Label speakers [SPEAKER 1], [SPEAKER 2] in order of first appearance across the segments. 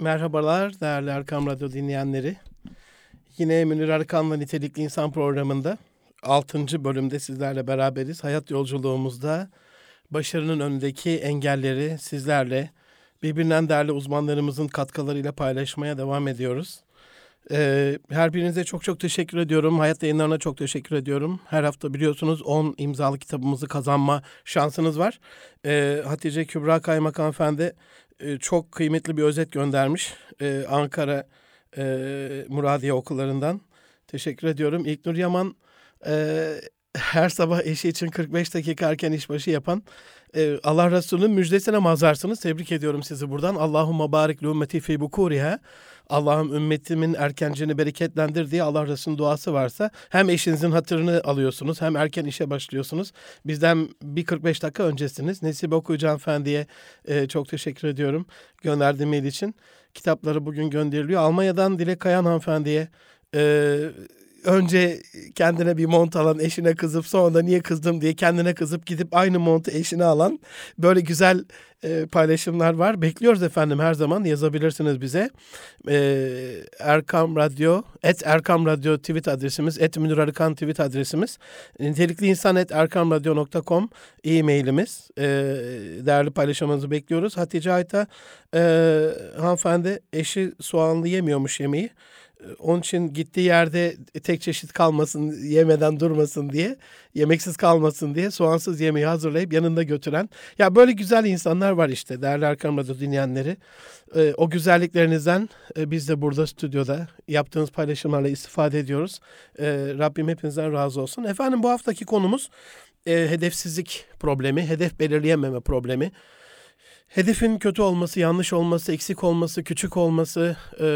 [SPEAKER 1] Merhabalar değerli Erkam Radyo dinleyenleri. Yine Münir Arkan'la Nitelikli İnsan programında 6. bölümde sizlerle beraberiz. Hayat yolculuğumuzda başarının önündeki engelleri sizlerle birbirinden değerli uzmanlarımızın katkılarıyla paylaşmaya devam ediyoruz. Ee, her birinize çok çok teşekkür ediyorum. Hayat yayınlarına çok teşekkür ediyorum. Her hafta biliyorsunuz 10 imzalı kitabımızı kazanma şansınız var. Ee, Hatice Kübra Kaymakam Efendi e, çok kıymetli bir özet göndermiş. Ee, Ankara e, Muradiye okullarından. Teşekkür ediyorum. İlknur Yaman e, her sabah eşi için 45 dakika erken işbaşı yapan e, Allah Resulü'nün müjdesine mazarsınız. Tebrik ediyorum sizi buradan. Allahümme barik li ümmeti fi bukuriha. Allah'ım ümmetimin erkencini bereketlendir diye Allah Resulü'nün duası varsa hem eşinizin hatırını alıyorsunuz hem erken işe başlıyorsunuz. Bizden bir 45 dakika öncesiniz. Nesibe Okuyucu Hanımefendi'ye e, çok teşekkür ediyorum gönderdiğim mail için. Kitapları bugün gönderiliyor. Almanya'dan Dilek Kayan Hanımefendi'ye e, önce kendine bir mont alan eşine kızıp sonra da niye kızdım diye kendine kızıp gidip aynı montu eşine alan böyle güzel e, paylaşımlar var. Bekliyoruz efendim her zaman yazabilirsiniz bize. E, Erkam Radyo, et Erkam Radyo tweet adresimiz, et Münir Arıkan tweet adresimiz. Nitelikli insan et erkamradyo.com e-mailimiz. E, değerli paylaşımınızı bekliyoruz. Hatice Ayta e, hanımefendi eşi soğanlı yemiyormuş yemeği. Onun için gittiği yerde tek çeşit kalmasın, yemeden durmasın diye, yemeksiz kalmasın diye soğansız yemeği hazırlayıp yanında götüren. Ya böyle güzel insanlar var işte değerli Erkam Radyo dinleyenleri. E, o güzelliklerinizden e, biz de burada stüdyoda yaptığınız paylaşımlarla istifade ediyoruz. E, Rabbim hepinizden razı olsun. Efendim bu haftaki konumuz e, hedefsizlik problemi, hedef belirleyememe problemi. Hedefin kötü olması, yanlış olması, eksik olması, küçük olması, e,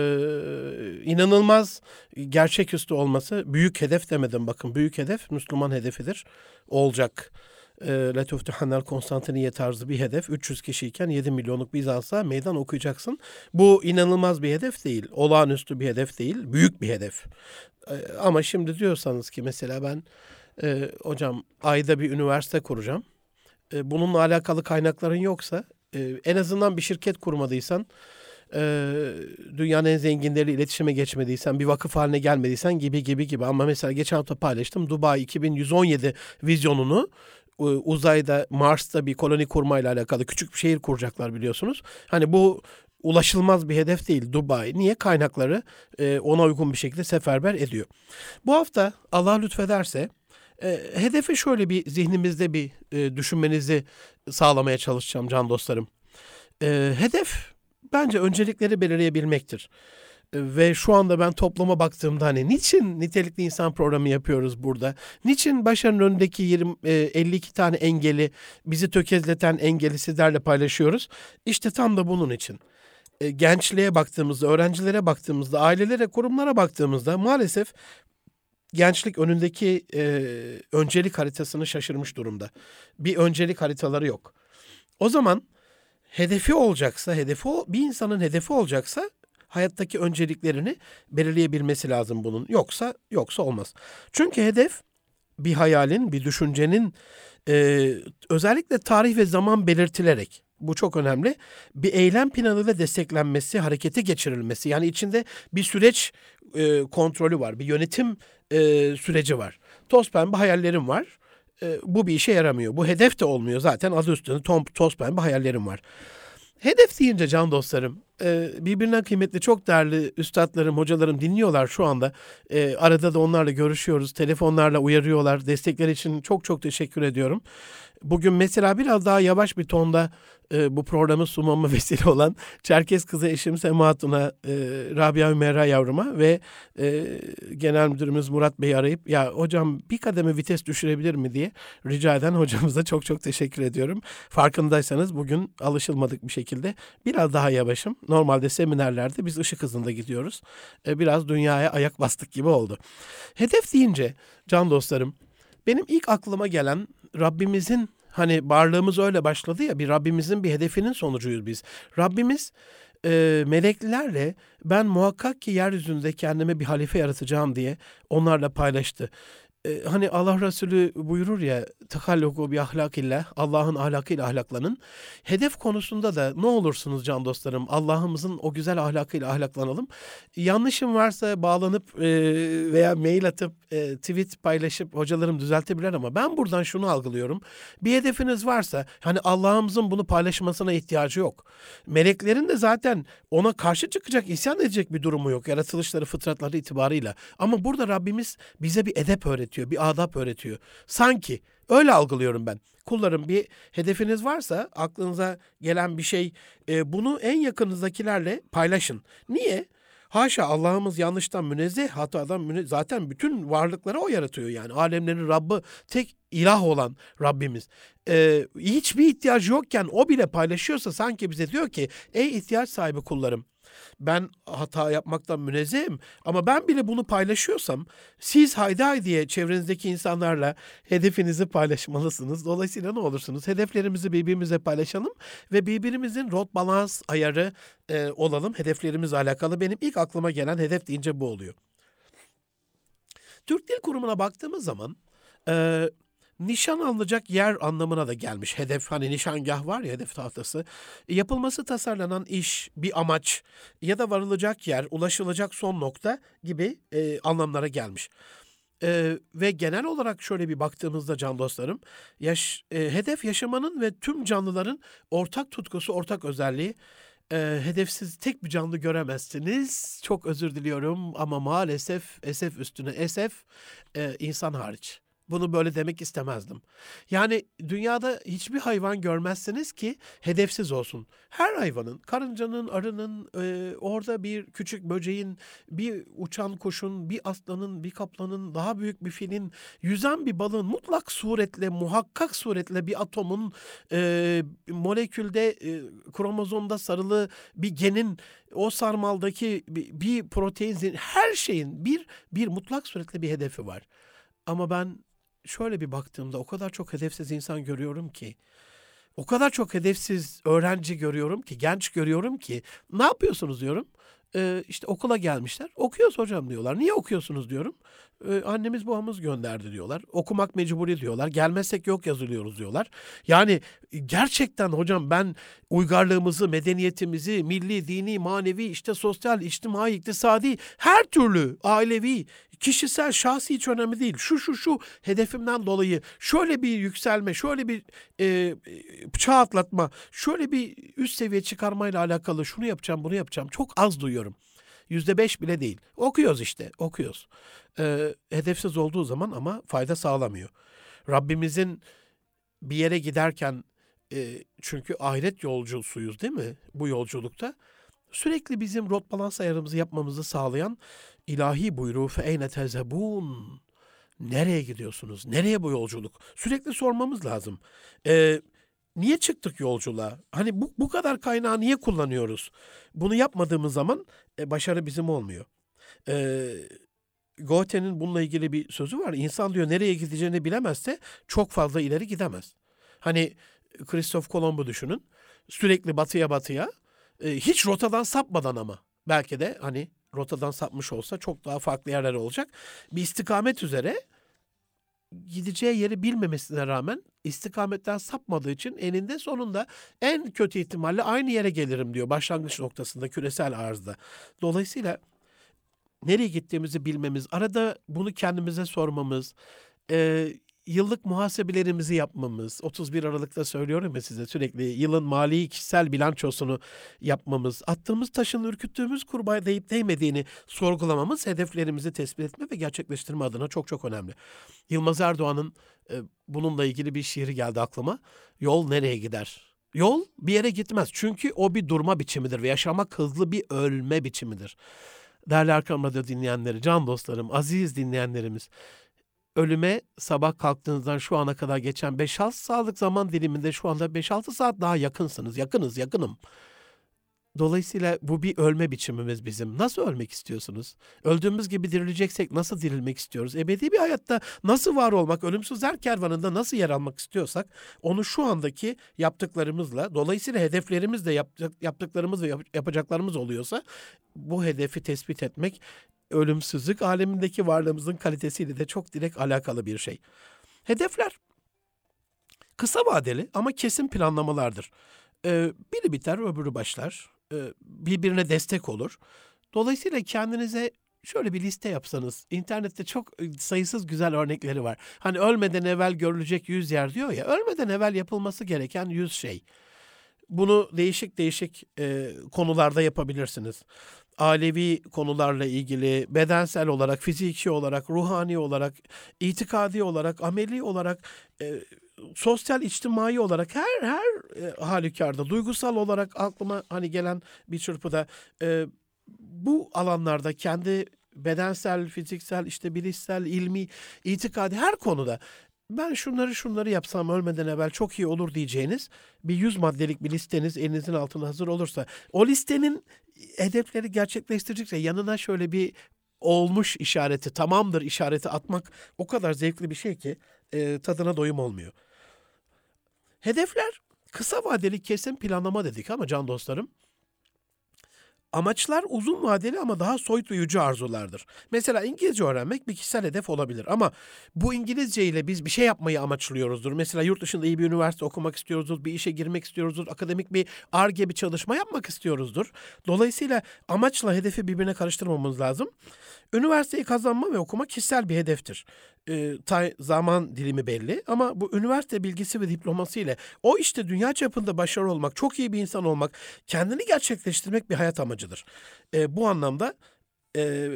[SPEAKER 1] inanılmaz gerçeküstü olması, büyük hedef demedim bakın. Büyük hedef Müslüman hedefidir. Olacak. E, Letuf Tühannel Konstantiniye tarzı bir hedef. 300 kişiyken 7 milyonluk Bizans'a meydan okuyacaksın. Bu inanılmaz bir hedef değil. Olağanüstü bir hedef değil. Büyük bir hedef. E, ama şimdi diyorsanız ki mesela ben e, hocam ayda bir üniversite kuracağım. E, bununla alakalı kaynakların yoksa e, en azından bir şirket kurmadıysan, e, dünyanın en zenginleri iletişime geçmediysen, bir vakıf haline gelmediysen gibi gibi gibi. Ama mesela geçen hafta paylaştım Dubai 2117 vizyonunu e, uzayda Mars'ta bir koloni kurmayla alakalı küçük bir şehir kuracaklar biliyorsunuz. Hani bu ulaşılmaz bir hedef değil Dubai. Niye? Kaynakları e, ona uygun bir şekilde seferber ediyor. Bu hafta Allah lütfederse e, hedefi şöyle bir zihnimizde bir e, düşünmenizi sağlamaya çalışacağım can dostlarım. E, hedef bence öncelikleri belirleyebilmektir. E, ve şu anda ben topluma baktığımda hani niçin nitelikli insan programı yapıyoruz burada? Niçin başarının önündeki 20, e, 52 tane engeli, bizi tökezleten engeli sizlerle paylaşıyoruz? İşte tam da bunun için e, gençliğe baktığımızda, öğrencilere baktığımızda, ailelere, kurumlara baktığımızda maalesef gençlik önündeki e, öncelik haritasını şaşırmış durumda. Bir öncelik haritaları yok. O zaman hedefi olacaksa, hedefi bir insanın hedefi olacaksa hayattaki önceliklerini belirleyebilmesi lazım bunun. Yoksa yoksa olmaz. Çünkü hedef bir hayalin, bir düşüncenin e, özellikle tarih ve zaman belirtilerek bu çok önemli. Bir eylem planıyla desteklenmesi, harekete geçirilmesi. Yani içinde bir süreç e, kontrolü var, bir yönetim e, süreci var. Toz pembe hayallerim var. E, bu bir işe yaramıyor. Bu hedef de olmuyor zaten adı üstünde tom, toz pembe hayallerim var. Hedef deyince can dostlarım e, birbirinden kıymetli çok değerli üstadlarım, hocalarım dinliyorlar şu anda. E, arada da onlarla görüşüyoruz. Telefonlarla uyarıyorlar. Destekler için çok çok teşekkür ediyorum. Bugün mesela biraz daha yavaş bir tonda e, bu programı sunmama vesile olan Çerkez kızı eşim Sema Hatun'a, e, Rabia Ümerra yavruma ve e, Genel Müdürümüz Murat Bey'i arayıp ya hocam bir kademe vites düşürebilir mi diye rica eden hocamıza çok çok teşekkür ediyorum. Farkındaysanız bugün alışılmadık bir şekilde biraz daha yavaşım. Normalde seminerlerde biz ışık hızında gidiyoruz. E, biraz dünyaya ayak bastık gibi oldu. Hedef deyince can dostlarım benim ilk aklıma gelen Rabbimizin hani varlığımız öyle başladı ya bir Rabbimizin bir hedefinin sonucuyuz biz. Rabbimiz e, meleklerle ben muhakkak ki yeryüzünde kendime bir halife yaratacağım diye onlarla paylaştı. E, hani Allah Resulü buyurur ya tekalluku bi ahlakillah Allah'ın ahlakıyla ahlaklanın. Hedef konusunda da ne olursunuz can dostlarım Allah'ımızın o güzel ahlakıyla ahlaklanalım. Yanlışım varsa bağlanıp e, veya mail atıp e, tweet paylaşıp hocalarım düzeltebilir ama ben buradan şunu algılıyorum. Bir hedefiniz varsa hani Allah'ımızın bunu paylaşmasına ihtiyacı yok. Meleklerin de zaten ona karşı çıkacak, isyan edecek bir durumu yok yaratılışları, fıtratları itibarıyla. Ama burada Rabbimiz bize bir edep öğretiyor, bir adap öğretiyor. Sanki öyle algılıyorum ben. Kullarım bir hedefiniz varsa aklınıza gelen bir şey e, bunu en yakınızdakilerle paylaşın. Niye? Haşa Allah'ımız yanlıştan münezzeh, hatadan münezzeh. Zaten bütün varlıkları o yaratıyor yani. Alemlerin Rabbi tek ilah olan Rabbimiz. Ee, hiçbir ihtiyacı yokken o bile paylaşıyorsa sanki bize diyor ki ey ihtiyaç sahibi kullarım ben hata yapmaktan münezzehim ama ben bile bunu paylaşıyorsam siz haydi haydi diye çevrenizdeki insanlarla hedefinizi paylaşmalısınız. Dolayısıyla ne olursunuz? Hedeflerimizi birbirimize paylaşalım ve birbirimizin rot balans ayarı e, olalım. Hedeflerimizle alakalı benim ilk aklıma gelen hedef deyince bu oluyor. Türk Dil Kurumu'na baktığımız zaman e, nişan alınacak yer anlamına da gelmiş. Hedef hani nişangah var ya hedef tahtası. Yapılması tasarlanan iş, bir amaç ya da varılacak yer, ulaşılacak son nokta gibi e, anlamlara gelmiş. E, ve genel olarak şöyle bir baktığımızda can dostlarım, yaş, e, hedef yaşamanın ve tüm canlıların ortak tutkusu, ortak özelliği. E, hedefsiz tek bir canlı göremezsiniz. Çok özür diliyorum ama maalesef esef üstüne esef e, insan hariç. Bunu böyle demek istemezdim. Yani dünyada hiçbir hayvan görmezsiniz ki hedefsiz olsun. Her hayvanın, karıncanın, arının, e, orada bir küçük böceğin, bir uçan kuşun, bir aslanın, bir kaplanın, daha büyük bir filin, yüzen bir balığın mutlak suretle, muhakkak suretle bir atomun, e, molekülde, e, kromozomda sarılı bir genin, o sarmaldaki bir, bir protein, her şeyin bir bir mutlak suretle bir hedefi var. Ama ben şöyle bir baktığımda o kadar çok hedefsiz insan görüyorum ki, o kadar çok hedefsiz öğrenci görüyorum ki, genç görüyorum ki, ne yapıyorsunuz diyorum. Ee, işte okula gelmişler. Okuyoruz hocam diyorlar. Niye okuyorsunuz diyorum. Ee, annemiz babamız gönderdi diyorlar. Okumak mecburi diyorlar. Gelmezsek yok yazılıyoruz diyorlar. Yani gerçekten hocam ben uygarlığımızı, medeniyetimizi, milli, dini, manevi, işte sosyal, içtimai, iktisadi, her türlü ailevi, kişisel, şahsi hiç önemli değil. Şu şu şu hedefimden dolayı şöyle bir yükselme, şöyle bir e, çağ atlatma, şöyle bir üst seviye çıkarmayla alakalı şunu yapacağım, bunu yapacağım. Çok az duyuyorum. Yüzde beş bile değil. Okuyoruz işte, okuyoruz. E, hedefsiz olduğu zaman ama fayda sağlamıyor. Rabbimizin bir yere giderken e, çünkü ahiret yolcusuyuz değil mi bu yolculukta? Sürekli bizim rot balans ayarımızı yapmamızı sağlayan ilahi buyruğu fe eyne tezebun. Nereye gidiyorsunuz? Nereye bu yolculuk? Sürekli sormamız lazım. Ee, niye çıktık yolculuğa? Hani bu, bu kadar kaynağı niye kullanıyoruz? Bunu yapmadığımız zaman e, başarı bizim olmuyor. Ee, Goethe'nin bununla ilgili bir sözü var. İnsan diyor nereye gideceğini bilemezse çok fazla ileri gidemez. Hani Christoph Kolomb'u düşünün. Sürekli batıya batıya. E, hiç rotadan sapmadan ama. Belki de hani rotadan sapmış olsa çok daha farklı yerler olacak. Bir istikamet üzere gideceği yeri bilmemesine rağmen istikametten sapmadığı için eninde sonunda en kötü ihtimalle aynı yere gelirim diyor başlangıç noktasında küresel arzda. Dolayısıyla nereye gittiğimizi bilmemiz, arada bunu kendimize sormamız, yıllık muhasebelerimizi yapmamız, 31 Aralık'ta söylüyorum ya size sürekli yılın mali kişisel bilançosunu yapmamız, attığımız taşın ürküttüğümüz kurbağa deyip değmediğini sorgulamamız, hedeflerimizi tespit etme ve gerçekleştirme adına çok çok önemli. Yılmaz Erdoğan'ın e, bununla ilgili bir şiiri geldi aklıma. Yol nereye gider? Yol bir yere gitmez. Çünkü o bir durma biçimidir ve yaşamak hızlı bir ölme biçimidir. Değerli Erkam Radyo dinleyenleri, can dostlarım, aziz dinleyenlerimiz, ölüme sabah kalktığınızdan şu ana kadar geçen 5-6 saatlik zaman diliminde şu anda 5-6 saat daha yakınsınız. Yakınız, yakınım. Dolayısıyla bu bir ölme biçimimiz bizim. Nasıl ölmek istiyorsunuz? Öldüğümüz gibi dirileceksek nasıl dirilmek istiyoruz? Ebedi bir hayatta nasıl var olmak, ölümsüzler kervanında nasıl yer almak istiyorsak onu şu andaki yaptıklarımızla, dolayısıyla hedeflerimizle yaptıklarımız ve yapacaklarımız oluyorsa bu hedefi tespit etmek ölümsüzlük alemindeki varlığımızın kalitesiyle de çok direkt alakalı bir şey. Hedefler kısa vadeli ama kesin planlamalardır. Ee, biri biter öbürü başlar. Ee, birbirine destek olur. Dolayısıyla kendinize şöyle bir liste yapsanız, internette çok e, sayısız güzel örnekleri var. Hani ölmeden evvel görülecek yüz yer diyor ya, ölmeden evvel yapılması gereken yüz şey. Bunu değişik değişik e, konularda yapabilirsiniz. Alevi konularla ilgili, bedensel olarak, fiziki olarak, ruhani olarak, itikadi olarak, ameli olarak, e, sosyal, içtimai olarak her her e, halükarda, duygusal olarak aklıma hani gelen bir çırpıda e, bu alanlarda kendi bedensel, fiziksel, işte bilişsel, ilmi, itikadi her konuda ben şunları şunları yapsam ölmeden evvel çok iyi olur diyeceğiniz bir yüz maddelik bir listeniz elinizin altında hazır olursa o listenin hedefleri gerçekleştirecekse yanına şöyle bir olmuş işareti, tamamdır işareti atmak o kadar zevkli bir şey ki e, tadına doyum olmuyor. Hedefler kısa vadeli kesin planlama dedik ama can dostlarım Amaçlar uzun vadeli ama daha soyutlayıcı arzulardır. Mesela İngilizce öğrenmek bir kişisel hedef olabilir ama bu İngilizce ile biz bir şey yapmayı amaçlıyoruzdur. Mesela yurt dışında iyi bir üniversite okumak istiyoruzdur, bir işe girmek istiyoruzdur, akademik bir ARGE bir çalışma yapmak istiyoruzdur. Dolayısıyla amaçla hedefi birbirine karıştırmamız lazım. Üniversiteyi kazanma ve okuma kişisel bir hedeftir. E, tay, zaman dilimi belli ama bu üniversite bilgisi ve diploması ile o işte dünya çapında başarılı olmak, çok iyi bir insan olmak, kendini gerçekleştirmek bir hayat amacıdır. E, bu anlamda e,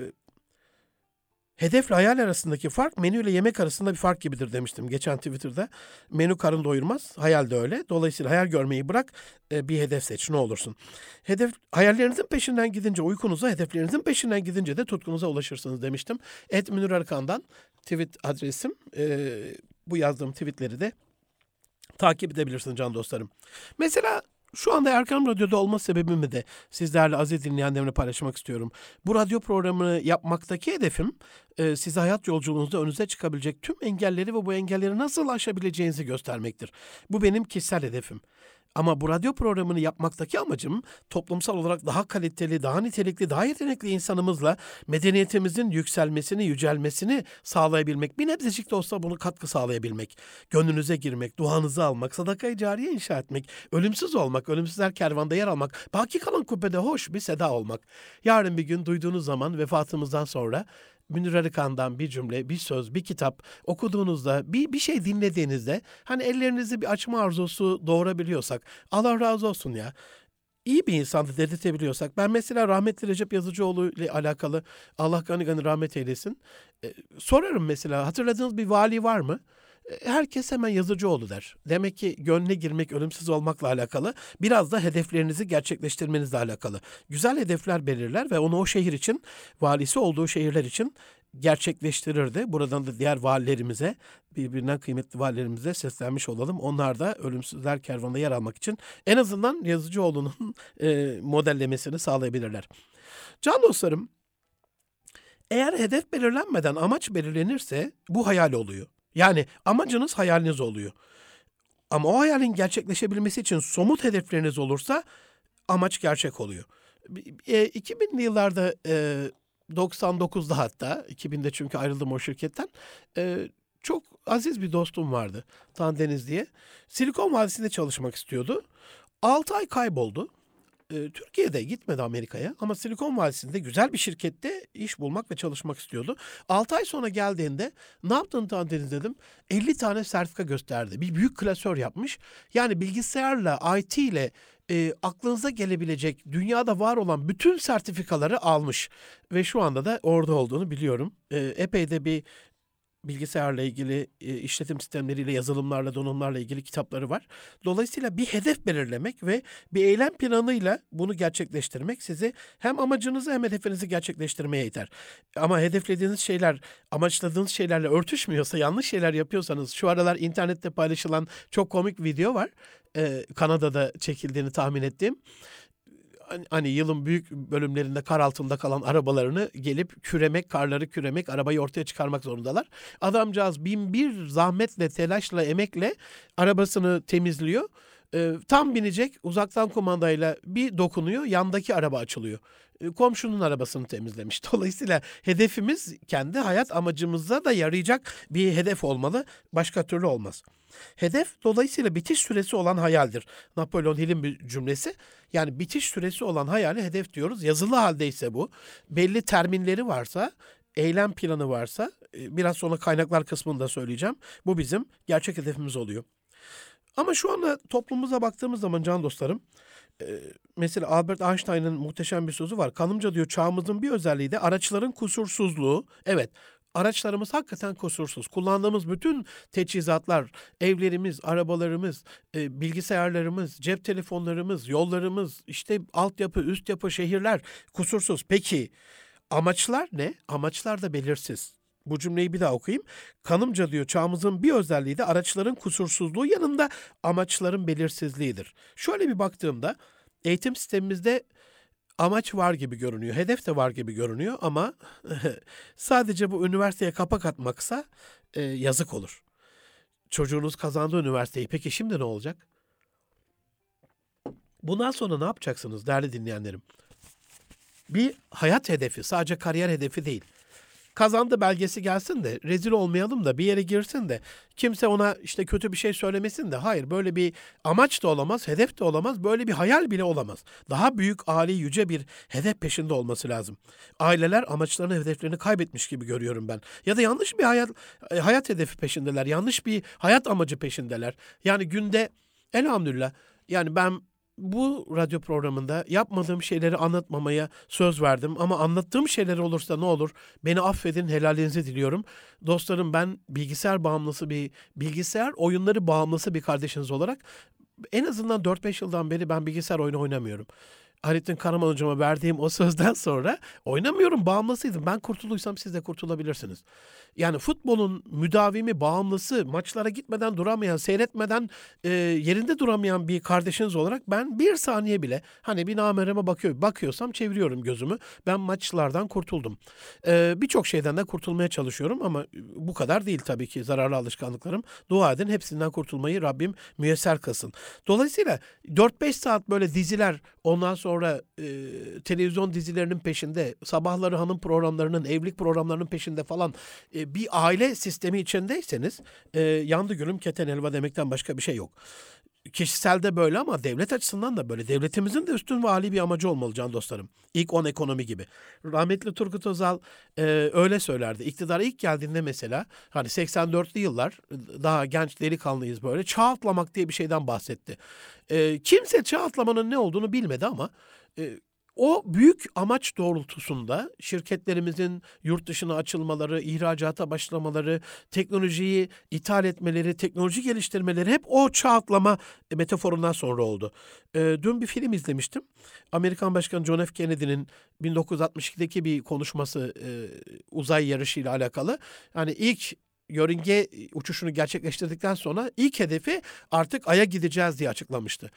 [SPEAKER 1] Hedefle hayal arasındaki fark menü ile yemek arasında bir fark gibidir demiştim geçen Twitter'da. Menü karın doyurmaz, hayal de öyle. Dolayısıyla hayal görmeyi bırak, e, bir hedef seç ne olursun. Hedef hayallerinizin peşinden gidince uykunuza, hedeflerinizin peşinden gidince de tutkunuza ulaşırsınız demiştim. Et Münir Arkan'dan tweet adresim. E, bu yazdığım tweetleri de takip edebilirsiniz can dostlarım. Mesela şu anda Erkan Radyo'da olma sebebimi de sizlerle aziz dinleyenlerimle paylaşmak istiyorum. Bu radyo programını yapmaktaki hedefim e, size hayat yolculuğunuzda önünüze çıkabilecek tüm engelleri ve bu engelleri nasıl aşabileceğinizi göstermektir. Bu benim kişisel hedefim. Ama bu radyo programını yapmaktaki amacım toplumsal olarak daha kaliteli, daha nitelikli, daha yetenekli insanımızla medeniyetimizin yükselmesini, yücelmesini sağlayabilmek. Bir nebzecik de olsa bunu katkı sağlayabilmek. Gönlünüze girmek, duanızı almak, sadakayı cariye inşa etmek, ölümsüz olmak, ölümsüzler kervanda yer almak, baki kalan kubbede hoş bir seda olmak. Yarın bir gün duyduğunuz zaman vefatımızdan sonra Münir Arıkan'dan bir cümle, bir söz, bir kitap okuduğunuzda, bir, bir şey dinlediğinizde hani ellerinizi bir açma arzusu doğurabiliyorsak Allah razı olsun ya. İyi bir insandı dedirtebiliyorsak. Ben mesela rahmetli Recep Yazıcıoğlu ile alakalı Allah gani gani rahmet eylesin. E, sorarım mesela hatırladığınız bir vali var mı? Herkes hemen yazıcıoğlu der. Demek ki gönle girmek ölümsüz olmakla alakalı. Biraz da hedeflerinizi gerçekleştirmenizle alakalı. Güzel hedefler belirler ve onu o şehir için, valisi olduğu şehirler için gerçekleştirirdi. Buradan da diğer valilerimize, birbirinden kıymetli valilerimize seslenmiş olalım. Onlar da ölümsüzler kervanında yer almak için en azından Yazıcıoğlu'nun e, modellemesini sağlayabilirler. Can dostlarım, eğer hedef belirlenmeden amaç belirlenirse bu hayal oluyor. Yani amacınız hayaliniz oluyor. Ama o hayalin gerçekleşebilmesi için somut hedefleriniz olursa amaç gerçek oluyor. E, 2000'li yıllarda e, 99'da hatta 2000'de çünkü ayrıldım o şirketten e, çok aziz bir dostum vardı Tan Deniz diye. Silikon Vadisi'nde çalışmak istiyordu. 6 ay kayboldu e, Türkiye'de gitmedi Amerika'ya ama Silikon Vadisi'nde güzel bir şirkette iş bulmak ve çalışmak istiyordu. 6 ay sonra geldiğinde ne yaptın Tanteniz dedim. 50 tane sertifika gösterdi. Bir büyük klasör yapmış. Yani bilgisayarla, IT ile e, aklınıza gelebilecek dünyada var olan bütün sertifikaları almış. Ve şu anda da orada olduğunu biliyorum. E, epey de bir bilgisayarla ilgili e, işletim sistemleriyle, yazılımlarla, donanımlarla ilgili kitapları var. Dolayısıyla bir hedef belirlemek ve bir eylem planıyla bunu gerçekleştirmek sizi hem amacınızı hem hedefinizi gerçekleştirmeye iter. Ama hedeflediğiniz şeyler, amaçladığınız şeylerle örtüşmüyorsa, yanlış şeyler yapıyorsanız şu aralar internette paylaşılan çok komik video var. Ee, Kanada'da çekildiğini tahmin ettiğim Hani, hani yılın büyük bölümlerinde kar altında kalan arabalarını gelip küremek, karları küremek, arabayı ortaya çıkarmak zorundalar. Adamcağız bin bir zahmetle, telaşla, emekle arabasını temizliyor E, tam binecek uzaktan kumandayla bir dokunuyor yandaki araba açılıyor. E, komşunun arabasını temizlemiş. Dolayısıyla hedefimiz kendi hayat amacımıza da yarayacak bir hedef olmalı. Başka türlü olmaz. Hedef dolayısıyla bitiş süresi olan hayaldir. Napolyon Hill'in bir cümlesi. Yani bitiş süresi olan hayali hedef diyoruz. Yazılı haldeyse bu. Belli terminleri varsa, eylem planı varsa, e, biraz sonra kaynaklar kısmında söyleyeceğim. Bu bizim gerçek hedefimiz oluyor. Ama şu anda toplumumuza baktığımız zaman can dostlarım, e, mesela Albert Einstein'ın muhteşem bir sözü var. Kanımca diyor çağımızın bir özelliği de araçların kusursuzluğu. Evet araçlarımız hakikaten kusursuz. Kullandığımız bütün teçhizatlar, evlerimiz, arabalarımız, e, bilgisayarlarımız, cep telefonlarımız, yollarımız, işte altyapı, üst yapı, şehirler kusursuz. Peki amaçlar ne? Amaçlar da belirsiz. Bu cümleyi bir daha okuyayım. Kanımca diyor çağımızın bir özelliği de araçların kusursuzluğu yanında amaçların belirsizliğidir. Şöyle bir baktığımda eğitim sistemimizde amaç var gibi görünüyor, hedef de var gibi görünüyor ama sadece bu üniversiteye kapak atmaksa e, yazık olur. Çocuğunuz kazandı üniversiteyi. Peki şimdi ne olacak? Bundan sonra ne yapacaksınız değerli dinleyenlerim? Bir hayat hedefi, sadece kariyer hedefi değil kazandı belgesi gelsin de rezil olmayalım da bir yere girsin de kimse ona işte kötü bir şey söylemesin de hayır böyle bir amaç da olamaz, hedef de olamaz, böyle bir hayal bile olamaz. Daha büyük, âli, yüce bir hedef peşinde olması lazım. Aileler amaçlarını, hedeflerini kaybetmiş gibi görüyorum ben. Ya da yanlış bir hayat e, hayat hedefi peşindeler. Yanlış bir hayat amacı peşindeler. Yani günde elhamdülillah yani ben bu radyo programında yapmadığım şeyleri anlatmamaya söz verdim ama anlattığım şeyler olursa ne olur beni affedin helalinizi diliyorum. Dostlarım ben bilgisayar bağımlısı bir bilgisayar oyunları bağımlısı bir kardeşiniz olarak en azından 4-5 yıldan beri ben bilgisayar oyunu oynamıyorum. Halettin Karaman hocama verdiğim o sözden sonra oynamıyorum bağımlısıydım. Ben kurtuluysam siz de kurtulabilirsiniz. Yani futbolun müdavimi, bağımlısı, maçlara gitmeden duramayan, seyretmeden e, yerinde duramayan bir kardeşiniz olarak ben bir saniye bile hani bir namereme bakıyor, bakıyorsam çeviriyorum gözümü. Ben maçlardan kurtuldum. E, Birçok şeyden de kurtulmaya çalışıyorum ama bu kadar değil tabii ki zararlı alışkanlıklarım. Dua edin hepsinden kurtulmayı Rabbim müyesser kılsın. Dolayısıyla 4-5 saat böyle diziler ondan sonra e, televizyon dizilerinin peşinde, sabahları hanım programlarının, evlilik programlarının peşinde falan e, bir aile sistemi içindeyseniz e, yandı gülüm keten elva demekten başka bir şey yok. Kişiselde böyle ama devlet açısından da böyle. Devletimizin de üstün ve âli bir amacı olmalı can dostlarım. İlk on ekonomi gibi. Rahmetli Turgut Özal e, öyle söylerdi. İktidara ilk geldiğinde mesela hani 84'lü yıllar daha genç delikanlıyız böyle çağ atlamak diye bir şeyden bahsetti. E, kimse çağ atlamanın ne olduğunu bilmedi ama e, o büyük amaç doğrultusunda şirketlerimizin yurt dışına açılmaları, ihracata başlamaları, teknolojiyi ithal etmeleri, teknoloji geliştirmeleri hep o çağ atlama metaforundan sonra oldu. E, dün bir film izlemiştim. Amerikan Başkanı John F. Kennedy'nin 1962'deki bir konuşması e, uzay yarışı ile alakalı. Yani ilk yörünge uçuşunu gerçekleştirdikten sonra ilk hedefi artık Ay'a gideceğiz diye açıklamıştı.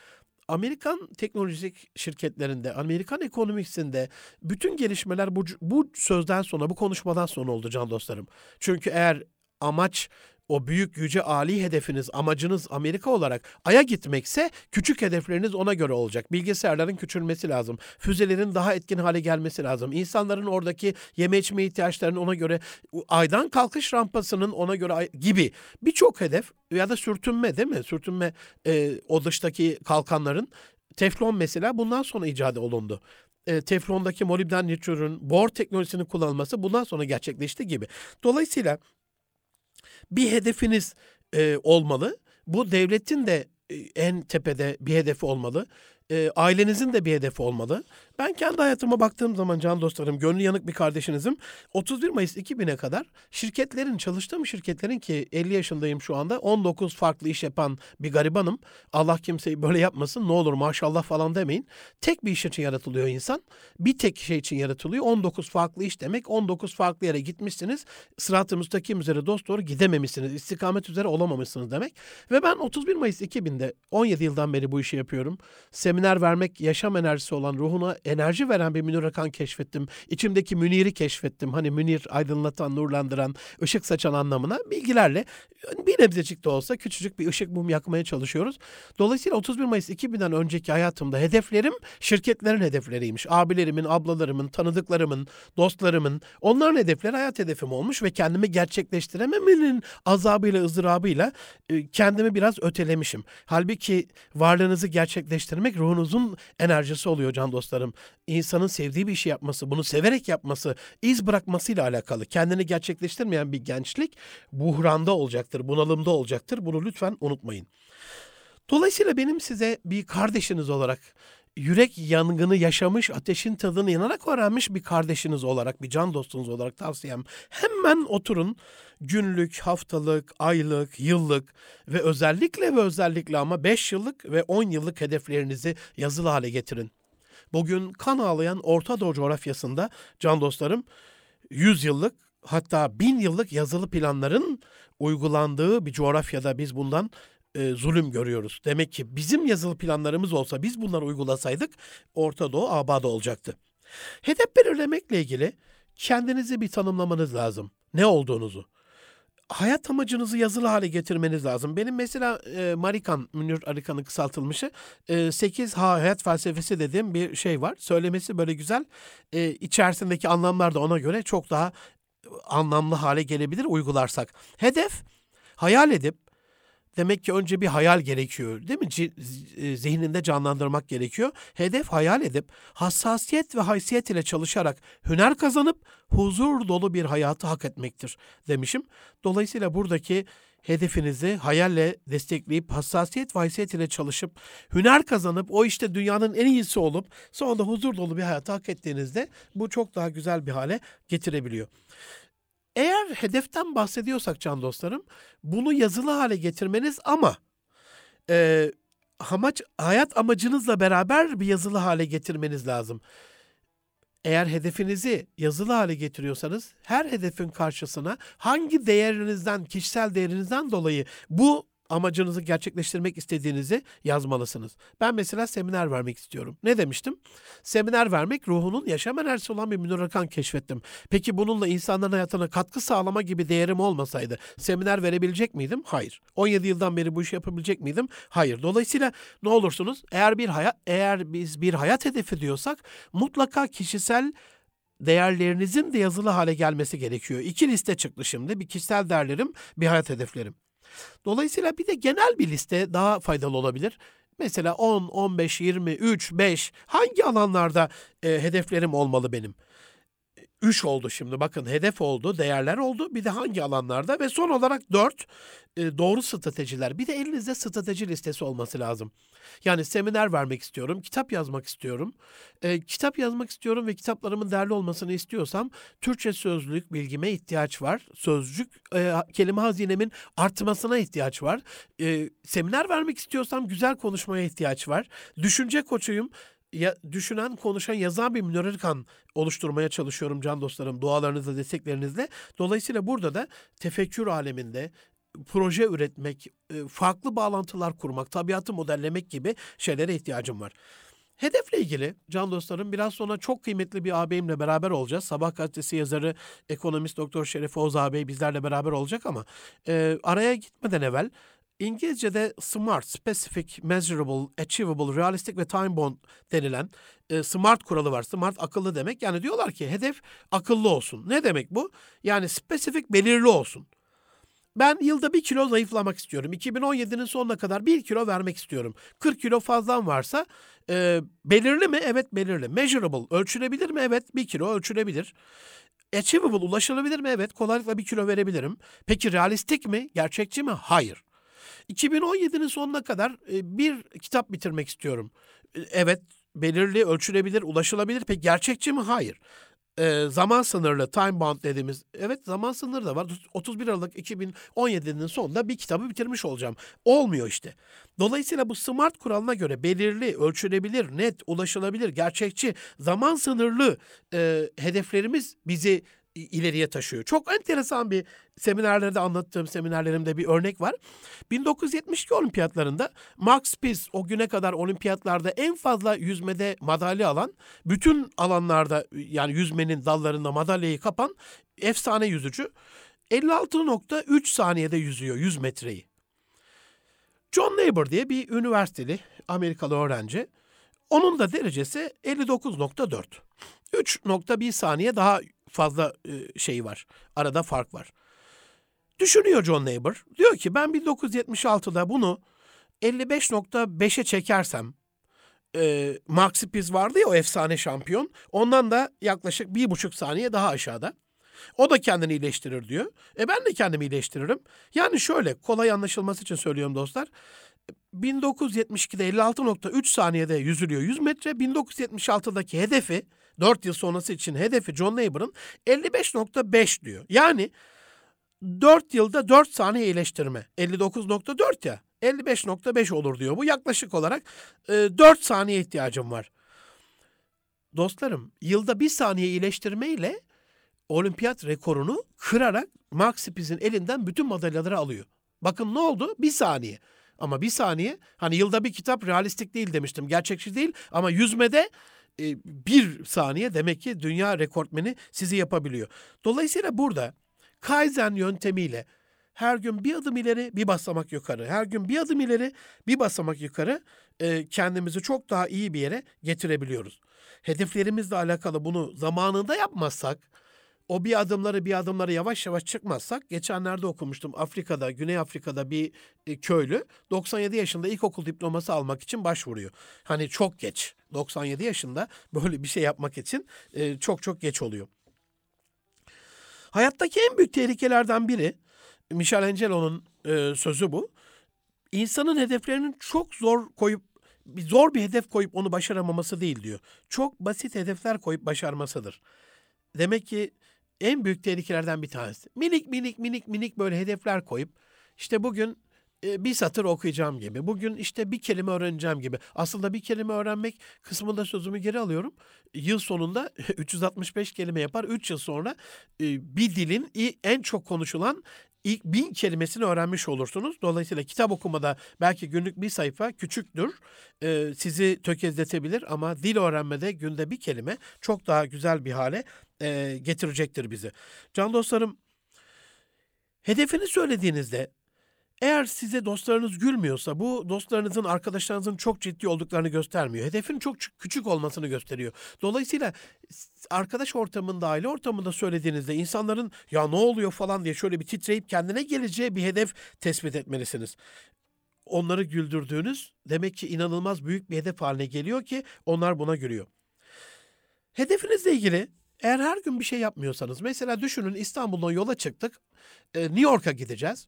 [SPEAKER 1] Amerikan teknolojik şirketlerinde, Amerikan ekonomisinde bütün gelişmeler bu, bu sözden sonra, bu konuşmadan sonra oldu can dostlarım. Çünkü eğer amaç o büyük yüce ali hedefiniz, amacınız Amerika olarak Ay'a gitmekse küçük hedefleriniz ona göre olacak. Bilgisayarların küçülmesi lazım. Füzelerin daha etkin hale gelmesi lazım. İnsanların oradaki yeme içme ihtiyaçlarının ona göre aydan kalkış rampasının ona göre gibi birçok hedef ya da sürtünme değil mi? Sürtünme e, o dıştaki kalkanların Teflon mesela bundan sonra icat olundu e, teflondaki molibden nitrürün bor teknolojisinin kullanılması bundan sonra gerçekleşti gibi. Dolayısıyla bir hedefiniz e, olmalı. Bu devletin de e, en tepede bir hedefi olmalı. E, ailenizin de bir hedefi olmalı. Ben kendi hayatıma baktığım zaman can dostlarım, gönlü yanık bir kardeşinizim. 31 Mayıs 2000'e kadar şirketlerin, çalıştığım şirketlerin ki 50 yaşındayım şu anda. 19 farklı iş yapan bir garibanım. Allah kimseyi böyle yapmasın. Ne olur maşallah falan demeyin. Tek bir iş için yaratılıyor insan. Bir tek şey için yaratılıyor. 19 farklı iş demek. 19 farklı yere gitmişsiniz. Sırat-ı müstakim üzere dost doğru gidememişsiniz. İstikamet üzere olamamışsınız demek. Ve ben 31 Mayıs 2000'de 17 yıldan beri bu işi yapıyorum. Seminer vermek, yaşam enerjisi olan ruhuna enerji veren bir Münir Akan keşfettim. İçimdeki Münir'i keşfettim. Hani Münir aydınlatan, nurlandıran, ışık saçan anlamına bilgilerle bir nebzecik de olsa küçücük bir ışık mum yakmaya çalışıyoruz. Dolayısıyla 31 Mayıs 2000'den önceki hayatımda hedeflerim şirketlerin hedefleriymiş. Abilerimin, ablalarımın, tanıdıklarımın, dostlarımın onların hedefleri hayat hedefim olmuş ve kendimi gerçekleştirememenin azabıyla, ızdırabıyla e, kendimi biraz ötelemişim. Halbuki varlığınızı gerçekleştirmek ruhunuzun enerjisi oluyor can dostlarım. İnsanın sevdiği bir işi yapması, bunu severek yapması, iz bırakmasıyla alakalı. Kendini gerçekleştirmeyen bir gençlik buhranda olacaktır, bunalımda olacaktır. Bunu lütfen unutmayın. Dolayısıyla benim size bir kardeşiniz olarak yürek yangını yaşamış, ateşin tadını yanarak öğrenmiş bir kardeşiniz olarak, bir can dostunuz olarak tavsiyem. Hemen oturun günlük, haftalık, aylık, yıllık ve özellikle ve özellikle ama 5 yıllık ve 10 yıllık hedeflerinizi yazılı hale getirin. Bugün kan ağlayan Orta Doğu coğrafyasında can dostlarım 100 yıllık hatta 1000 yıllık yazılı planların uygulandığı bir coğrafyada biz bundan e, zulüm görüyoruz. Demek ki bizim yazılı planlarımız olsa biz bunları uygulasaydık Orta Doğu abada olacaktı. Hedef belirlemekle ilgili kendinizi bir tanımlamanız lazım. Ne olduğunuzu. Hayat amacınızı yazılı hale getirmeniz lazım. Benim mesela e, Marikan, Münir Arikan'ın kısaltılmışı e, 8H hayat felsefesi dediğim bir şey var. Söylemesi böyle güzel. E, içerisindeki anlamlar da ona göre çok daha anlamlı hale gelebilir uygularsak. Hedef hayal edip Demek ki önce bir hayal gerekiyor değil mi? E, zihninde canlandırmak gerekiyor. Hedef hayal edip hassasiyet ve haysiyet ile çalışarak hüner kazanıp huzur dolu bir hayatı hak etmektir demişim. Dolayısıyla buradaki hedefinizi hayalle destekleyip hassasiyet ve haysiyet ile çalışıp hüner kazanıp o işte dünyanın en iyisi olup sonra da huzur dolu bir hayatı hak ettiğinizde bu çok daha güzel bir hale getirebiliyor. Eğer hedeften bahsediyorsak can dostlarım, bunu yazılı hale getirmeniz ama e, amaç hayat amacınızla beraber bir yazılı hale getirmeniz lazım. Eğer hedefinizi yazılı hale getiriyorsanız her hedefin karşısına hangi değerinizden, kişisel değerinizden dolayı bu amacınızı gerçekleştirmek istediğinizi yazmalısınız. Ben mesela seminer vermek istiyorum. Ne demiştim? Seminer vermek ruhunun yaşam enerjisi olan bir Münir Akan keşfettim. Peki bununla insanların hayatına katkı sağlama gibi değerim olmasaydı seminer verebilecek miydim? Hayır. 17 yıldan beri bu işi yapabilecek miydim? Hayır. Dolayısıyla ne olursunuz? Eğer bir hayat eğer biz bir hayat hedefi diyorsak mutlaka kişisel değerlerinizin de yazılı hale gelmesi gerekiyor. İki liste çıktı şimdi. Bir kişisel değerlerim, bir hayat hedeflerim. Dolayısıyla bir de genel bir liste daha faydalı olabilir. Mesela 10, 15, 20, 3, 5 hangi alanlarda e, hedeflerim olmalı benim? Üç oldu şimdi bakın hedef oldu, değerler oldu. Bir de hangi alanlarda ve son olarak dört e, doğru stratejiler. Bir de elinizde strateji listesi olması lazım. Yani seminer vermek istiyorum, kitap yazmak istiyorum. E, kitap yazmak istiyorum ve kitaplarımın değerli olmasını istiyorsam Türkçe sözlük bilgime ihtiyaç var. Sözcük, e, kelime hazinemin artmasına ihtiyaç var. E, seminer vermek istiyorsam güzel konuşmaya ihtiyaç var. Düşünce koçuyum ya, düşünen, konuşan, yazan bir Münir oluşturmaya çalışıyorum can dostlarım dualarınızla, desteklerinizle. Dolayısıyla burada da tefekkür aleminde proje üretmek, e, farklı bağlantılar kurmak, tabiatı modellemek gibi şeylere ihtiyacım var. Hedefle ilgili can dostlarım biraz sonra çok kıymetli bir ağabeyimle beraber olacağız. Sabah gazetesi yazarı ekonomist doktor Şeref Oğuz ağabey bizlerle beraber olacak ama e, araya gitmeden evvel İngilizce'de SMART, Specific, Measurable, Achievable, Realistic ve Time Bound denilen e, SMART kuralı var. SMART akıllı demek. Yani diyorlar ki hedef akıllı olsun. Ne demek bu? Yani specific belirli olsun. Ben yılda bir kilo zayıflamak istiyorum. 2017'nin sonuna kadar bir kilo vermek istiyorum. 40 kilo fazlam varsa e, belirli mi? Evet belirli. Measurable, ölçülebilir mi? Evet bir kilo ölçülebilir. Achievable, ulaşılabilir mi? Evet kolaylıkla bir kilo verebilirim. Peki realistik mi? Gerçekçi mi? Hayır. 2017'nin sonuna kadar e, bir kitap bitirmek istiyorum. E, evet belirli, ölçülebilir, ulaşılabilir. Peki gerçekçi mi? Hayır. E, zaman sınırlı, time bound dediğimiz, evet zaman sınırı da var. 31 Aralık 2017'nin sonunda bir kitabı bitirmiş olacağım. Olmuyor işte. Dolayısıyla bu SMART kuralına göre belirli, ölçülebilir, net, ulaşılabilir, gerçekçi, zaman sınırlı e, hedeflerimiz bizi ileriye taşıyor. Çok enteresan bir seminerlerde anlattığım seminerlerimde bir örnek var. 1972 olimpiyatlarında Max Spies o güne kadar olimpiyatlarda en fazla yüzmede madalya alan, bütün alanlarda yani yüzmenin dallarında madalyayı kapan efsane yüzücü 56.3 saniyede yüzüyor 100 metreyi. John Neighbor diye bir üniversiteli Amerikalı öğrenci. Onun da derecesi 59.4. 3.1 saniye daha fazla e, şey var. Arada fark var. Düşünüyor John Neighbor. Diyor ki ben 1976'da bunu 55.5'e çekersem e, Mark Spies vardı ya o efsane şampiyon. Ondan da yaklaşık bir buçuk saniye daha aşağıda. O da kendini iyileştirir diyor. E ben de kendimi iyileştiririm. Yani şöyle kolay anlaşılması için söylüyorum dostlar. 1972'de 56.3 saniyede yüzülüyor 100 metre. 1976'daki hedefi 4 yıl sonrası için hedefi John Neighbor'ın 55.5 diyor. Yani 4 yılda 4 saniye iyileştirme. 59.4 ya. 55.5 olur diyor. Bu yaklaşık olarak e, 4 saniye ihtiyacım var. Dostlarım yılda 1 saniye iyileştirme ile olimpiyat rekorunu kırarak Mark Spitz'in elinden bütün madalyaları alıyor. Bakın ne oldu? Bir saniye. Ama bir saniye hani yılda bir kitap realistik değil demiştim. Gerçekçi değil ama yüzmede e, bir saniye demek ki dünya rekortmeni sizi yapabiliyor. Dolayısıyla burada Kaizen yöntemiyle her gün bir adım ileri bir basamak yukarı, her gün bir adım ileri bir basamak yukarı e, kendimizi çok daha iyi bir yere getirebiliyoruz. Hedeflerimizle alakalı bunu zamanında yapmazsak o bir adımları bir adımları yavaş yavaş çıkmazsak geçenlerde okumuştum Afrika'da Güney Afrika'da bir e, köylü 97 yaşında ilkokul diploması almak için başvuruyor. Hani çok geç 97 yaşında böyle bir şey yapmak için e, çok çok geç oluyor. Hayattaki en büyük tehlikelerden biri Michelangelo'nun e, sözü bu. İnsanın hedeflerinin çok zor koyup zor bir hedef koyup onu başaramaması değil diyor. Çok basit hedefler koyup başarmasıdır. Demek ki en büyük tehlikelerden bir tanesi. Minik minik minik minik böyle hedefler koyup işte bugün e, bir satır okuyacağım gibi. Bugün işte bir kelime öğreneceğim gibi. Aslında bir kelime öğrenmek kısmında sözümü geri alıyorum. Yıl sonunda 365 kelime yapar. 3 yıl sonra e, bir dilin en çok konuşulan ilk bin kelimesini öğrenmiş olursunuz. Dolayısıyla kitap okumada belki günlük bir sayfa küçüktür. E, sizi tökezletebilir ama dil öğrenmede günde bir kelime çok daha güzel bir hale e, getirecektir bizi. Can dostlarım, hedefini söylediğinizde eğer size dostlarınız gülmüyorsa bu dostlarınızın, arkadaşlarınızın çok ciddi olduklarını göstermiyor. Hedefin çok küçük olmasını gösteriyor. Dolayısıyla arkadaş ortamında, aile ortamında söylediğinizde insanların ya ne oluyor falan diye şöyle bir titreyip kendine geleceği bir hedef tespit etmelisiniz. Onları güldürdüğünüz demek ki inanılmaz büyük bir hedef haline geliyor ki onlar buna gülüyor. Hedefinizle ilgili eğer her gün bir şey yapmıyorsanız, mesela düşünün İstanbul'dan yola çıktık, New York'a gideceğiz.